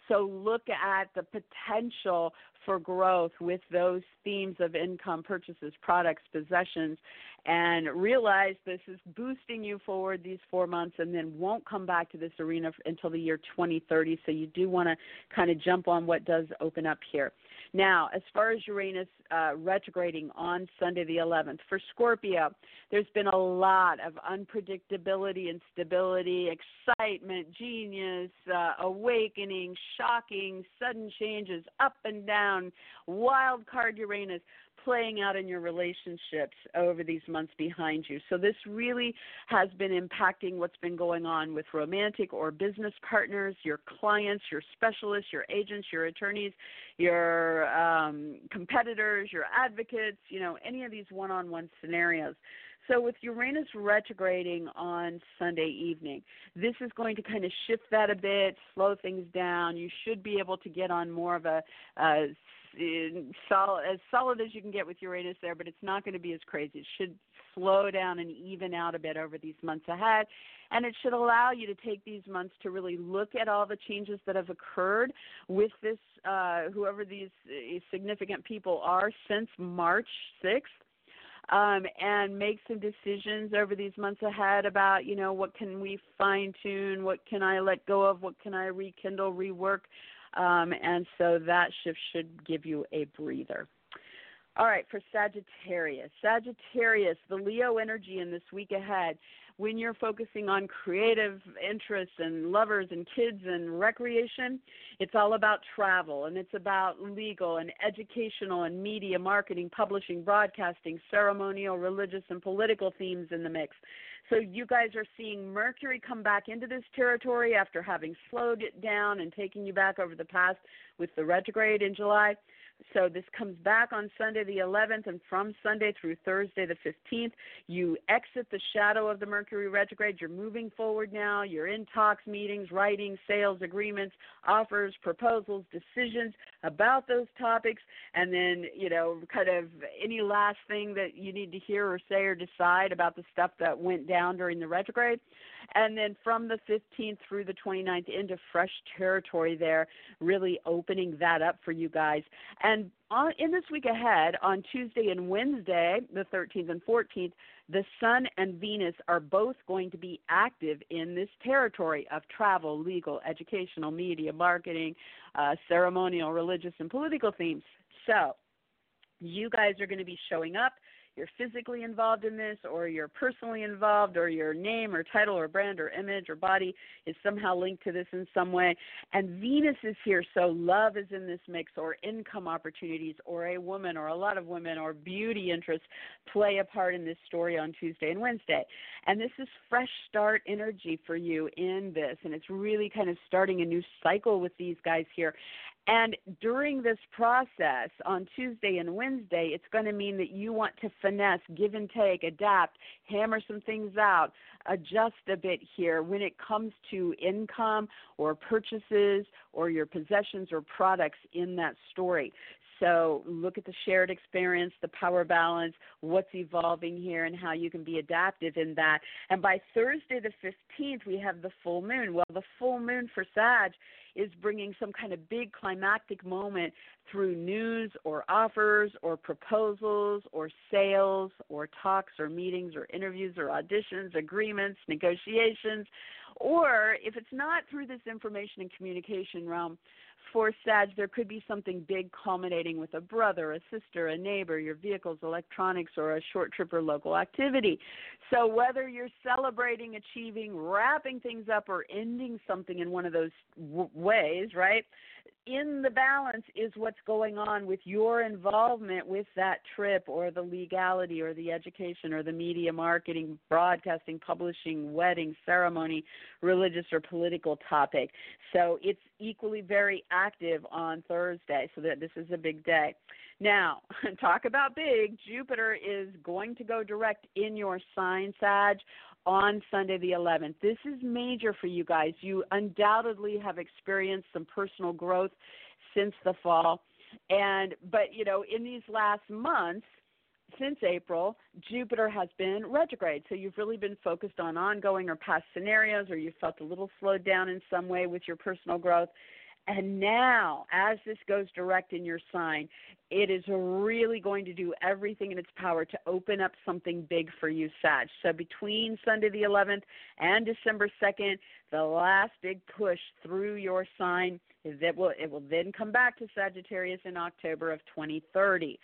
So look at the potential for growth with those themes of income, purchases, products, possessions, and realize this is boosting you forward these four months and then won't come back to this arena until the year 2030. So you do want to kind of jump on what does open up here. Now, as far as Uranus uh, retrograding on Sunday the 11th, for Scorpio, there's been a lot of unpredictability, and instability, excitement, genius, uh, awakening, shocking, sudden changes, up and down, wild card Uranus playing out in your relationships over these months behind you. So, this really has been impacting what's been going on with romantic or business partners, your clients, your specialists, your agents, your attorneys, your um, competitors, your advocates, you know, any of these one on one scenarios. So, with Uranus retrograding on Sunday evening, this is going to kind of shift that a bit, slow things down. You should be able to get on more of a, a solid, as solid as you can get with Uranus there, but it's not going to be as crazy. It should slow down and even out a bit over these months ahead. And it should allow you to take these months to really look at all the changes that have occurred with this, uh, whoever these uh, significant people are since March 6th. Um, and make some decisions over these months ahead about, you know, what can we fine tune, what can I let go of, what can I rekindle, rework, um, and so that shift should give you a breather. All right, for Sagittarius. Sagittarius, the Leo energy in this week ahead, when you're focusing on creative interests and lovers and kids and recreation, it's all about travel and it's about legal and educational and media, marketing, publishing, broadcasting, ceremonial, religious, and political themes in the mix. So you guys are seeing Mercury come back into this territory after having slowed it down and taking you back over the past with the retrograde in July. So this comes back on Sunday the 11th, and from Sunday through Thursday the 15th, you exit the shadow of the Mercury retrograde. You're moving forward now. You're in talks, meetings, writing, sales, agreements, offers, proposals, decisions about those topics, and then, you know, kind of any last thing that you need to hear or say or decide about the stuff that went down during the retrograde. And then from the 15th through the 29th into fresh territory there, really opening that up for you guys. And on, in this week ahead, on Tuesday and Wednesday, the 13th and 14th, the Sun and Venus are both going to be active in this territory of travel, legal, educational, media, marketing, uh, ceremonial, religious, and political themes. So, you guys are going to be showing up you're physically involved in this or you're personally involved or your name or title or brand or image or body is somehow linked to this in some way. And Venus is here, so love is in this mix or income opportunities or a woman or a lot of women or beauty interests play a part in this story on Tuesday and Wednesday. And this is fresh start energy for you in this. And it's really kind of starting a new cycle with these guys here. And during this process on Tuesday and Wednesday, it's going to mean that you want to finesse, give and take, adapt, hammer some things out, adjust a bit here when it comes to income or purchases or your possessions or products in that story. So look at the shared experience, the power balance, what's evolving here, and how you can be adaptive in that. And by Thursday the 15th, we have the full moon. Well, the full moon for Sag is bringing some kind of big climactic moment through news or offers or proposals or sales or talks or meetings or interviews or auditions, agreements, negotiations. Or if it's not through this information and communication realm, for Sag, there could be something big culminating with a brother, a sister, a neighbor, your vehicles, electronics, or a short trip or local activity. So, whether you're celebrating, achieving, wrapping things up, or ending something in one of those w- ways, right? In the balance is what's going on with your involvement with that trip or the legality or the education or the media marketing, broadcasting, publishing, wedding, ceremony, religious or political topic. So it's equally very active on Thursday, so that this is a big day. Now, talk about big. Jupiter is going to go direct in your sign, Sag, on Sunday the 11th. This is major for you guys. You undoubtedly have experienced some personal growth since the fall. And but you know, in these last months since April, Jupiter has been retrograde. So you've really been focused on ongoing or past scenarios or you felt a little slowed down in some way with your personal growth. And now, as this goes direct in your sign, it is really going to do everything in its power to open up something big for you, Sag. So between Sunday the 11th and December 2nd, the last big push through your sign is that will it will then come back to Sagittarius in October of 2030.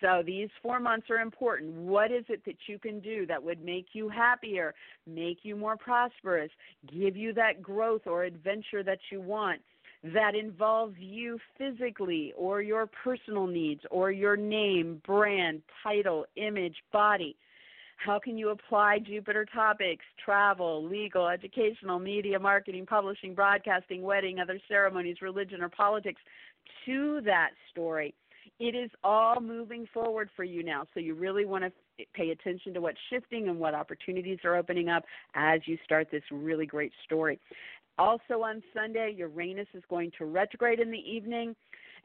So these four months are important. What is it that you can do that would make you happier, make you more prosperous, give you that growth or adventure that you want? That involves you physically or your personal needs or your name, brand, title, image, body. How can you apply Jupiter topics, travel, legal, educational, media, marketing, publishing, broadcasting, wedding, other ceremonies, religion, or politics to that story? It is all moving forward for you now. So you really want to pay attention to what's shifting and what opportunities are opening up as you start this really great story. Also on Sunday, Uranus is going to retrograde in the evening.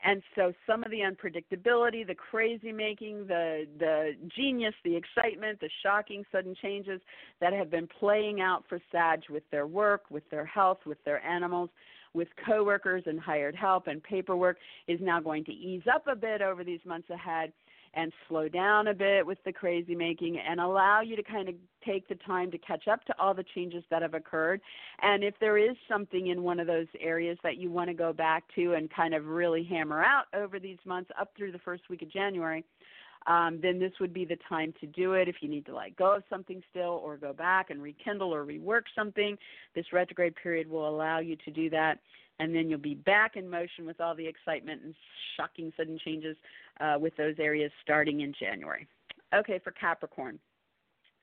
And so some of the unpredictability, the crazy making, the the genius, the excitement, the shocking sudden changes that have been playing out for Sag with their work, with their health, with their animals, with coworkers and hired help and paperwork is now going to ease up a bit over these months ahead and slow down a bit with the crazy making and allow you to kind of take the time to catch up to all the changes that have occurred. And if there is something in one of those areas that you want to go back to and kind of really hammer out over these months up through the first week of January, um, then this would be the time to do it. If you need to let go of something still or go back and rekindle or rework something, this retrograde period will allow you to do that and then you'll be back in motion with all the excitement and shocking sudden changes uh, with those areas starting in January. Okay, for Capricorn.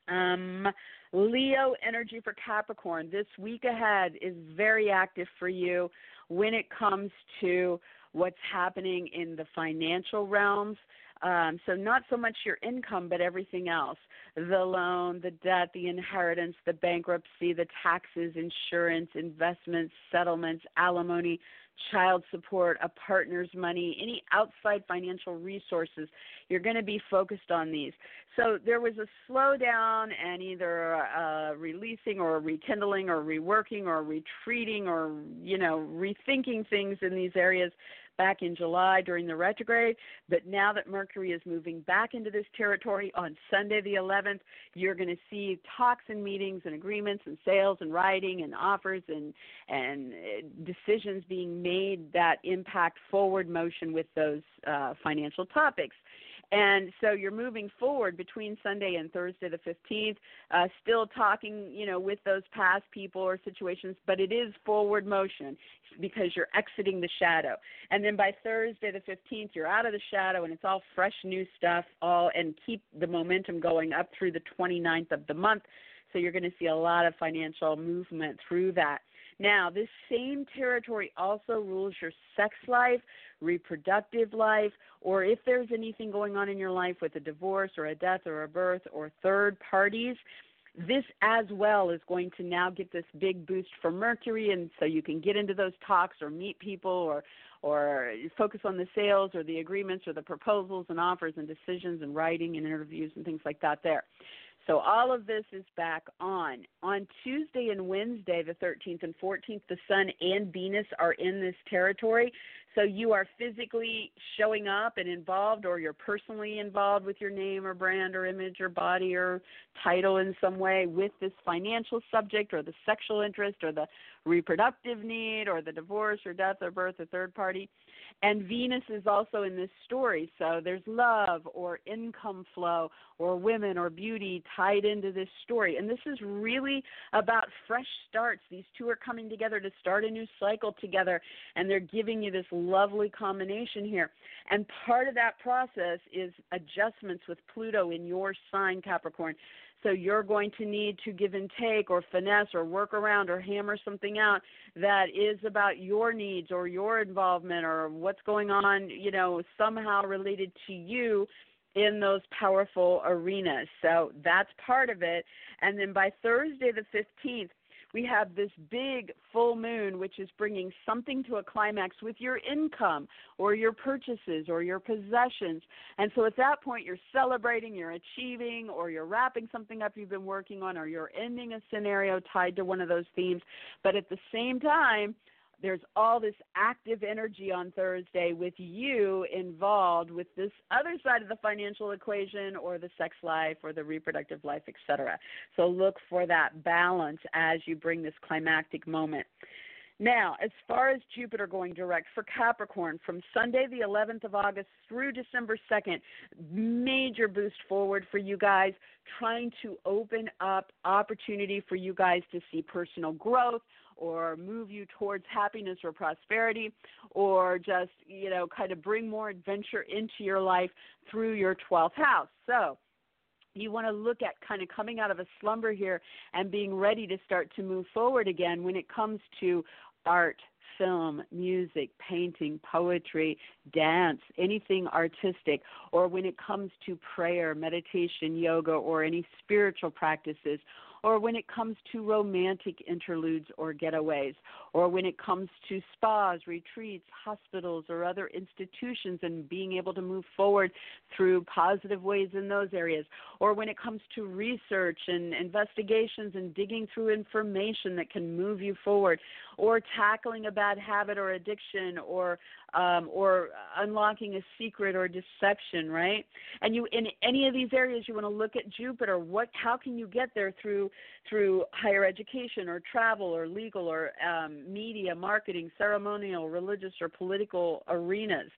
Um, Leo energy for Capricorn. This week ahead is very active for you when it comes to what's happening in the financial realms. Um, so not so much your income, but everything else: the loan, the debt, the inheritance, the bankruptcy, the taxes, insurance, investments, settlements, alimony, child support, a partner's money, any outside financial resources. You're going to be focused on these. So there was a slowdown and either releasing or rekindling or reworking or retreating or you know rethinking things in these areas back in July during the retrograde. But now that Mercury is moving back into this territory on Sunday the 11th, you're going to see talks and meetings and agreements and sales and writing and offers and and uh, decisions being made that impact forward motion with those uh, financial topics. And so you're moving forward between Sunday and Thursday the 15th, uh, still talking, you know, with those past people or situations, but it is forward motion because you're exiting the shadow. And then by Thursday the 15th, you're out of the shadow and it's all fresh new stuff, all and keep the momentum going up through the 29th of the month. So you're going to see a lot of financial movement through that. Now, this same territory also rules your sex life, reproductive life, or if there's anything going on in your life with a divorce or a death or a birth or third parties, this as well is going to now get this big boost for Mercury, and so you can get into those talks or meet people or or focus on the sales or the agreements or the proposals and offers and decisions and writing and interviews and things like that there. So all of this is back on. On Tuesday and Wednesday, the 13th and 14th, the Sun and Venus are in this territory. So you are physically showing up and involved, or you're personally involved with your name or brand or image or body or title in some way with this financial subject or the sexual interest or the reproductive need or the divorce or death or birth or third party. And Venus is also in this story. So there's love or income flow or women or beauty tied into this story. And this is really about fresh starts. These two are coming together to start a new cycle together, and they're giving you this lovely combination here. And part of that process is adjustments with Pluto in your sign, Capricorn. So you're going to need to give and take or finesse or work around or hammer something out that is about your needs or your involvement or what's going on, you know, somehow related to you in those powerful arenas. So that's part of it. And then by Thursday the 15th, we have this big full moon, which is bringing something to a climax with your income or your purchases or your possessions. And so at that point, you're celebrating, you're achieving, or you're wrapping something up you've been working on, or you're ending a scenario tied to one of those themes. But at the same time, there's all this active energy on Thursday with you involved with this other side of the financial equation or the sex life or the reproductive life, etc. So look for that balance as you bring this climactic moment. Now, as far as Jupiter going direct for Capricorn from Sunday the 11th of August through December 2nd, major boost forward for you guys, trying to open up opportunity for you guys to see personal growth, or move you towards happiness or prosperity or just, you know, kind of bring more adventure into your life through your 12th house. So, you want to look at kind of coming out of a slumber here and being ready to start to move forward again when it comes to art, film, music, painting, poetry, dance, anything artistic, or when it comes to prayer, meditation, yoga, or any spiritual practices, or when it comes to romantic interludes or getaways, or when it comes to spas, retreats, hospitals, or other institutions and being able to move forward through positive ways in those areas, or when it comes to research and investigations and digging through information that can move you forward, or tackling a bad habit or addiction, or um, or unlocking a secret or deception, right? And you in any of these areas, you want to look at Jupiter. What, how can you get there through through higher education or travel or legal or um, media, marketing, ceremonial, religious, or political arenas?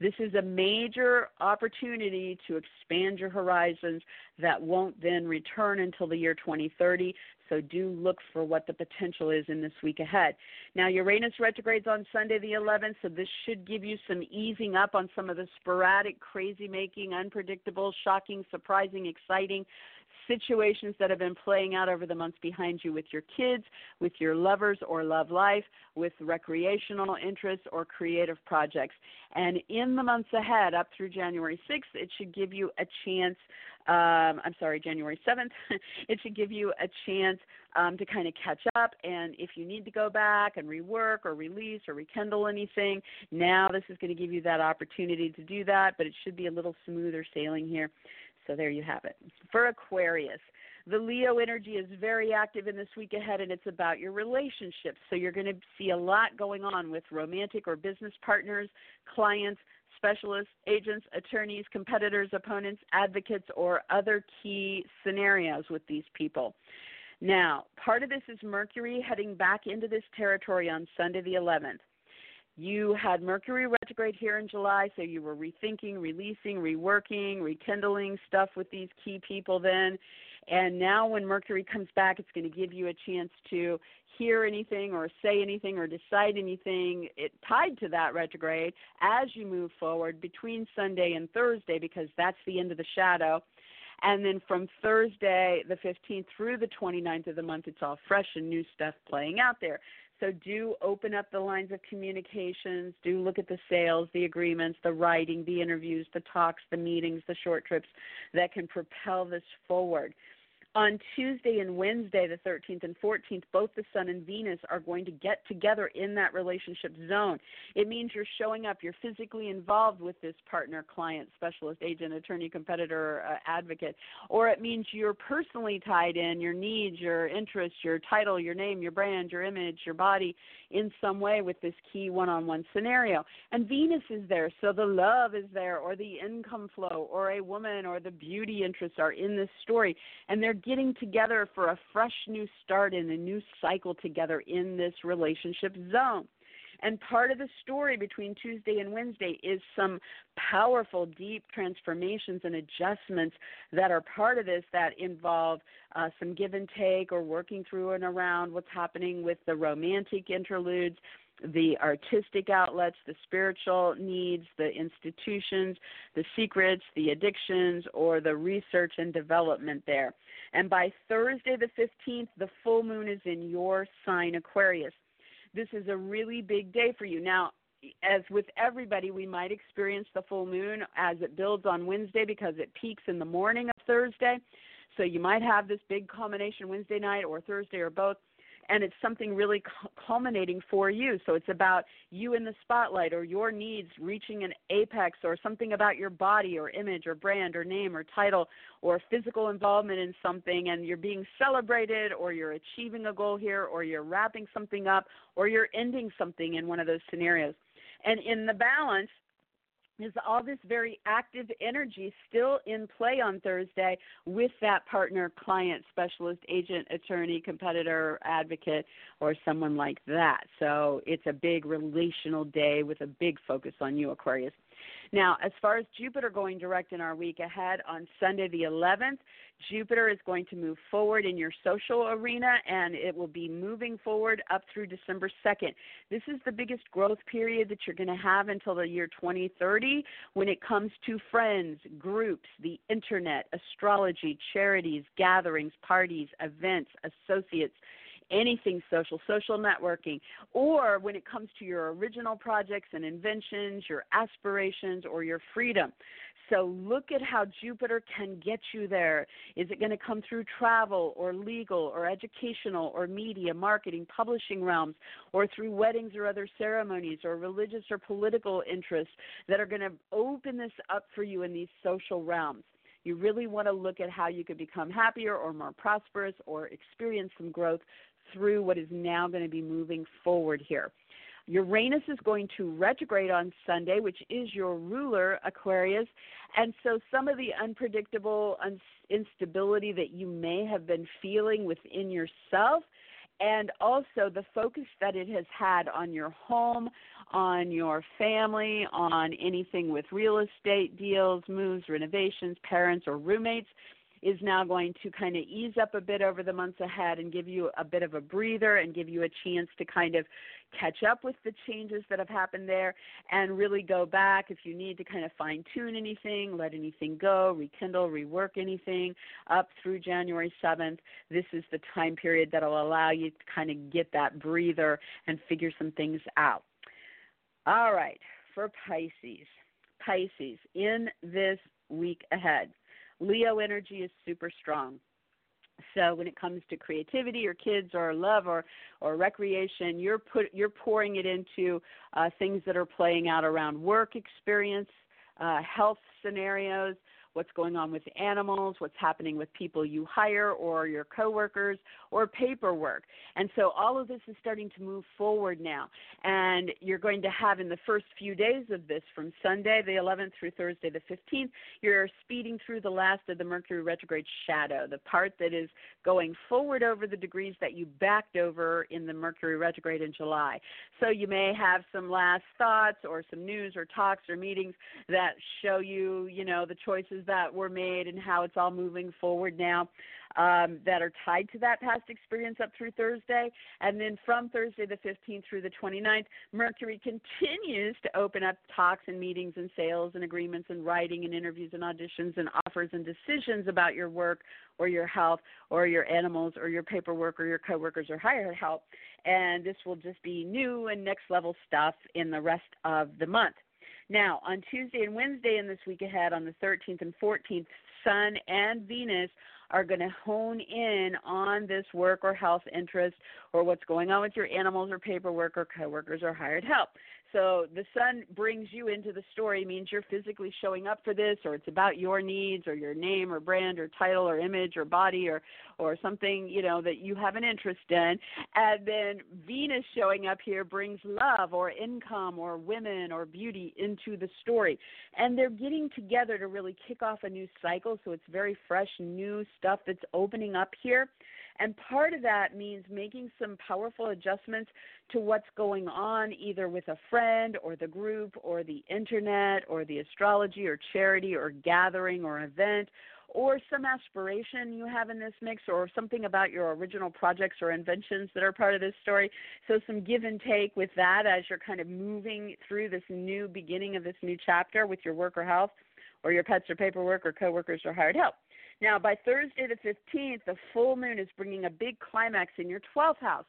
This is a major opportunity to expand your horizons that won't then return until the year 2030. So do look for what the potential is in this week ahead. Now, Uranus retrogrades on Sunday the 11th, so this should give you some easing up on some of the sporadic, crazy making, unpredictable, shocking, surprising, exciting situations that have been playing out over the months behind you with your kids, with your lovers or love life, with recreational interests or creative projects. And in the months ahead, up through January 6th, it should give you a chance um, I'm sorry, January 7th, it should give you a chance um, to kind of catch up. And if you need to go back and rework or release or rekindle anything, now this is going to give you that opportunity to do that, but it should be a little smoother sailing here. So there you have it. For Aquarius, the Leo energy is very active in this week ahead, and it's about your relationships. So you're going to see a lot going on with romantic or business partners, clients, specialists, agents, attorneys, competitors, opponents, advocates, or other key scenarios with these people. Now, part of this is Mercury heading back into this territory on Sunday the 11th. You had Mercury retrograde here in July, so you were rethinking, releasing, reworking, rekindling stuff with these key people then. And now, when Mercury comes back, it's going to give you a chance to hear anything or say anything or decide anything it, tied to that retrograde as you move forward between Sunday and Thursday because that's the end of the shadow. And then from Thursday, the 15th through the 29th of the month, it's all fresh and new stuff playing out there. So do open up the lines of communications, do look at the sales, the agreements, the writing, the interviews, the talks, the meetings, the short trips that can propel this forward on Tuesday and Wednesday, the 13th and 14th, both the Sun and Venus are going to get together in that relationship zone. It means you're showing up, you're physically involved with this partner, client, specialist, agent, attorney, competitor, uh, advocate, or it means you're personally tied in your needs, your interests, your title, your name, your brand, your image, your body in some way with this key one on one scenario. And Venus is there, so the love is there, or the income flow, or a woman, or the beauty interests are in this story. And they're getting together for a fresh new start and a new cycle together in this relationship zone. And part of the story between Tuesday and Wednesday is some powerful, deep transformations and adjustments that are part of this that involve uh, some give and take or working through and around what's happening with the romantic interludes the artistic outlets, the spiritual needs, the institutions, the secrets, the addictions, or the research and development there. And by Thursday the 15th, the full moon is in your sign, Aquarius. This is a really big day for you. Now, as with everybody, we might experience the full moon as it builds on Wednesday because it peaks in the morning of Thursday. So you might have this big culmination Wednesday night or Thursday or both and it's something really culminating for you. So it's about you in the spotlight or your needs reaching an apex or something about your body or image or brand or name or title or physical involvement in something and you're being celebrated or you're achieving a goal here or you're wrapping something up or you're ending something in one of those scenarios. And in the balance, is all this very active energy still in play on Thursday with that partner, client, specialist, agent, attorney, competitor, advocate, or someone like that. So it's a big relational day with a big focus on you, Aquarius. Now, as far as Jupiter going direct in our week ahead on Sunday the 11th, Jupiter is going to move forward in your social arena and it will be moving forward up through December 2nd. This is the biggest growth period that you're going to have until the year 2030 when it comes to friends, groups, the internet, astrology, charities, gatherings, parties, events, associates anything social, social networking, or when it comes to your original projects and inventions, your aspirations, or your freedom. So look at how Jupiter can get you there. Is it going to come through travel or legal or educational or media, marketing, publishing realms, or through weddings or other ceremonies or religious or political interests that are going to open this up for you in these social realms? You really want to look at how you could become happier or more prosperous or experience some growth through what is now going to be moving forward here. Uranus is going to retrograde on Sunday, which is your ruler, Aquarius. And so some of the unpredictable instability that you may have been feeling within yourself, and also the focus that it has had on your home, on your family, on anything with real estate deals, moves, renovations, parents, or roommates is now going to kind of ease up a bit over the months ahead and give you a bit of a breather and give you a chance to kind of catch up with the changes that have happened there and really go back if you need to kind of fine tune anything, let anything go, rekindle, rework anything up through January 7th. This is the time period that will allow you to kind of get that breather and figure some things out. All right, for Pisces. Pisces, in this week ahead, Leo energy is super strong. So when it comes to creativity or kids or love or or recreation, you're put you're pouring it into uh, things that are playing out around work experience, uh, health scenarios, what's going on with animals, what's happening with people you hire or your coworkers, or paperwork. And so all of this is starting to move forward now. And you're going to have in the first few days of this, from Sunday the 11th through Thursday the 15th, you're speeding through the last of the Mercury retrograde shadow, the part that is going forward over the degrees that you backed over in the Mercury retrograde in July. So you may have some last thoughts or some news or talks or meetings that show you, you know, the choices that were made and how it's all moving forward now um, that are tied to that past experience up through Thursday. And then from Thursday the 15th through the 29th, Mercury continues to open up talks and meetings and sales and agreements and writing and interviews and auditions and offers and decisions about your work or your health or your animals or your paperwork or your coworkers or higher help. And this will just be new and next level stuff in the rest of the month. Now, on Tuesday and Wednesday in this week ahead, on the 13th and 14th, Sun and Venus are going to hone in on this work or health interest or what's going on with your animals or paperwork or coworkers or hired help. So the sun brings you into the story means you're physically showing up for this or it's about your needs or your name or brand or title or image or body or or something, you know, that you have an interest in. And then Venus showing up here brings love or income or women or beauty into the story. And they're getting together to really kick off a new cycle, so it's very fresh new stuff that's opening up here. And part of that means making some powerful adjustments to what's going on either with a friend or the group or the internet or the astrology or charity or gathering or event or some aspiration you have in this mix or something about your original projects or inventions that are part of this story. So some give and take with that as you're kind of moving through this new beginning of this new chapter with your work or health or your pets or paperwork or coworkers or hired help. Now, by Thursday the 15th, the full moon is bringing a big climax in your 12th house.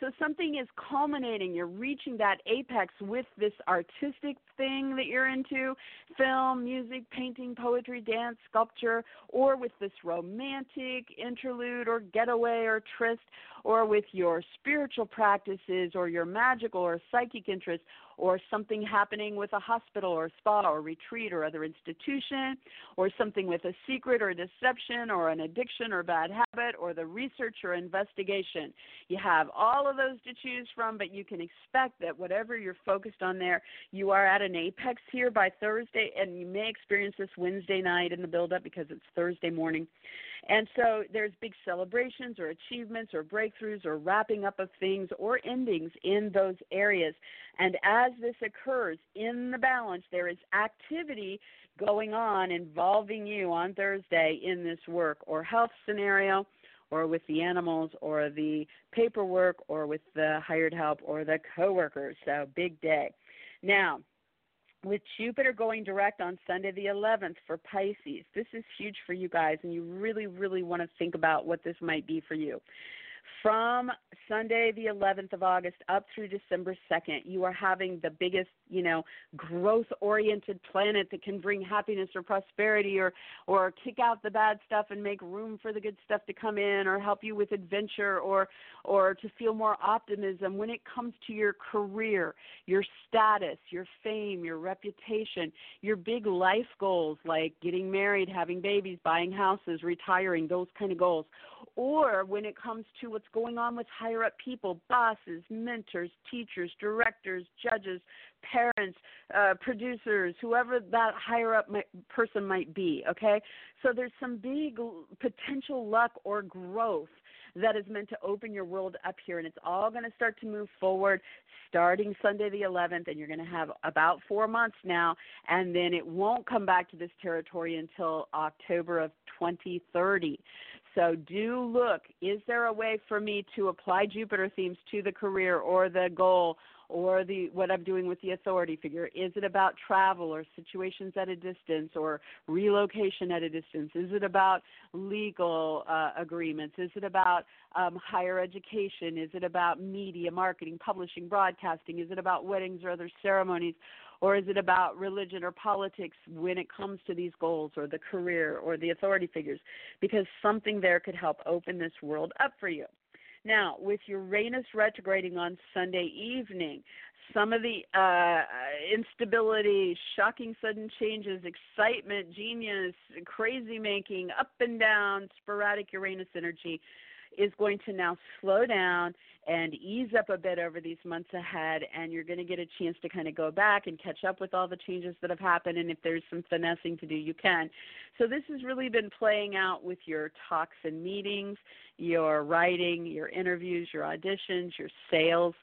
So something is culminating. You're reaching that apex with this artistic thing that you're into film, music, painting, poetry, dance, sculpture, or with this romantic interlude or getaway or tryst, or with your spiritual practices or your magical or psychic interests, or something happening with a hospital or spa or retreat or other institution, or something with a secret or deception or an addiction or bad habit, or the research or investigation. You have all of those to choose from, but you can expect that whatever you're focused on there, you are at an apex here by Thursday, and you may experience this Wednesday night in the build-up because it's Thursday morning. And so there's big celebrations or achievements or breakthroughs or wrapping up of things or endings in those areas. And as this occurs in the balance, there is activity going on involving you on Thursday in this work or health scenario or with the animals or the paperwork or with the hired help or the coworkers. So big day. Now, with Jupiter going direct on Sunday the 11th for Pisces. This is huge for you guys, and you really, really want to think about what this might be for you from Sunday the 11th of August up through December 2nd, you are having the biggest, you know, growth-oriented planet that can bring happiness or prosperity or or kick out the bad stuff and make room for the good stuff to come in or help you with adventure or or to feel more optimism when it comes to your career, your status, your fame, your reputation, your big life goals like getting married, having babies, buying houses, retiring, those kind of goals. Or when it comes to what's going on with higher up people, bosses, mentors, teachers, directors, judges, parents, uh, producers, whoever that higher up might, person might be. Okay, so there's some big potential luck or growth that is meant to open your world up here. And it's all going to start to move forward starting Sunday the 11th. And you're going to have about four months now. And then it won't come back to this territory until October of 2030. So do look is there a way for me to apply Jupiter themes to the career or the goal? or the what I'm doing with the authority figure? Is it about travel or situations at a distance or relocation at a distance? Is it about legal uh, agreements? Is it about um, higher education? Is it about media, marketing, publishing, broadcasting? Is it about weddings or other ceremonies? Or is it about religion or politics when it comes to these goals or the career or the authority figures? Because something there could help open this world up for you. Now, with Uranus retrograding on Sunday evening, some of the uh, instability, shocking sudden changes, excitement, genius, crazy making, up and down, sporadic Uranus energy is going to now slow down and ease up a bit over these months ahead and you're going to get a chance to kind of go back and catch up with all the changes that have happened and if there's some finessing to do you can. So this has really been playing out with your talks and meetings your writing your interviews your auditions your sales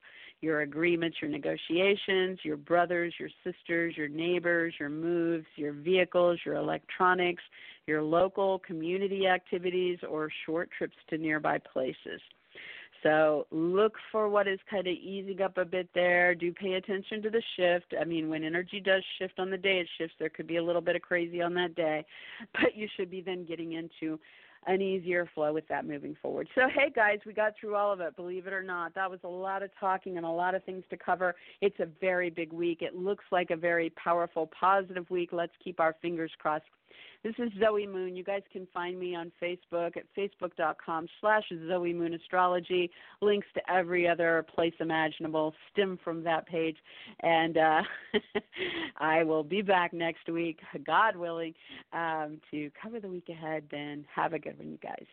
your agreements, your negotiations, your brothers, your sisters, your neighbors, your moves, your vehicles, your electronics, your local community activities, or short trips to nearby places. So look for what is kind of easing up a bit there. Do pay attention to the shift. I mean, when energy does shift on the day it shifts, there could be a little bit of crazy on that day, but you should be then getting into an easier flow with that moving forward. So, hey guys, we got through all of it, believe it or not. That was a lot of talking and a lot of things to cover. It's a very big week. It looks like a very powerful, positive week. Let's keep our fingers crossed this is Zoe Moon. You guys can find me on Facebook at facebook.com slash Zoe Moon Astrology. Links to every other place imaginable stem from that page. And uh, I will be back next week, God willing, um, to cover the week ahead. Then have a good one, you guys.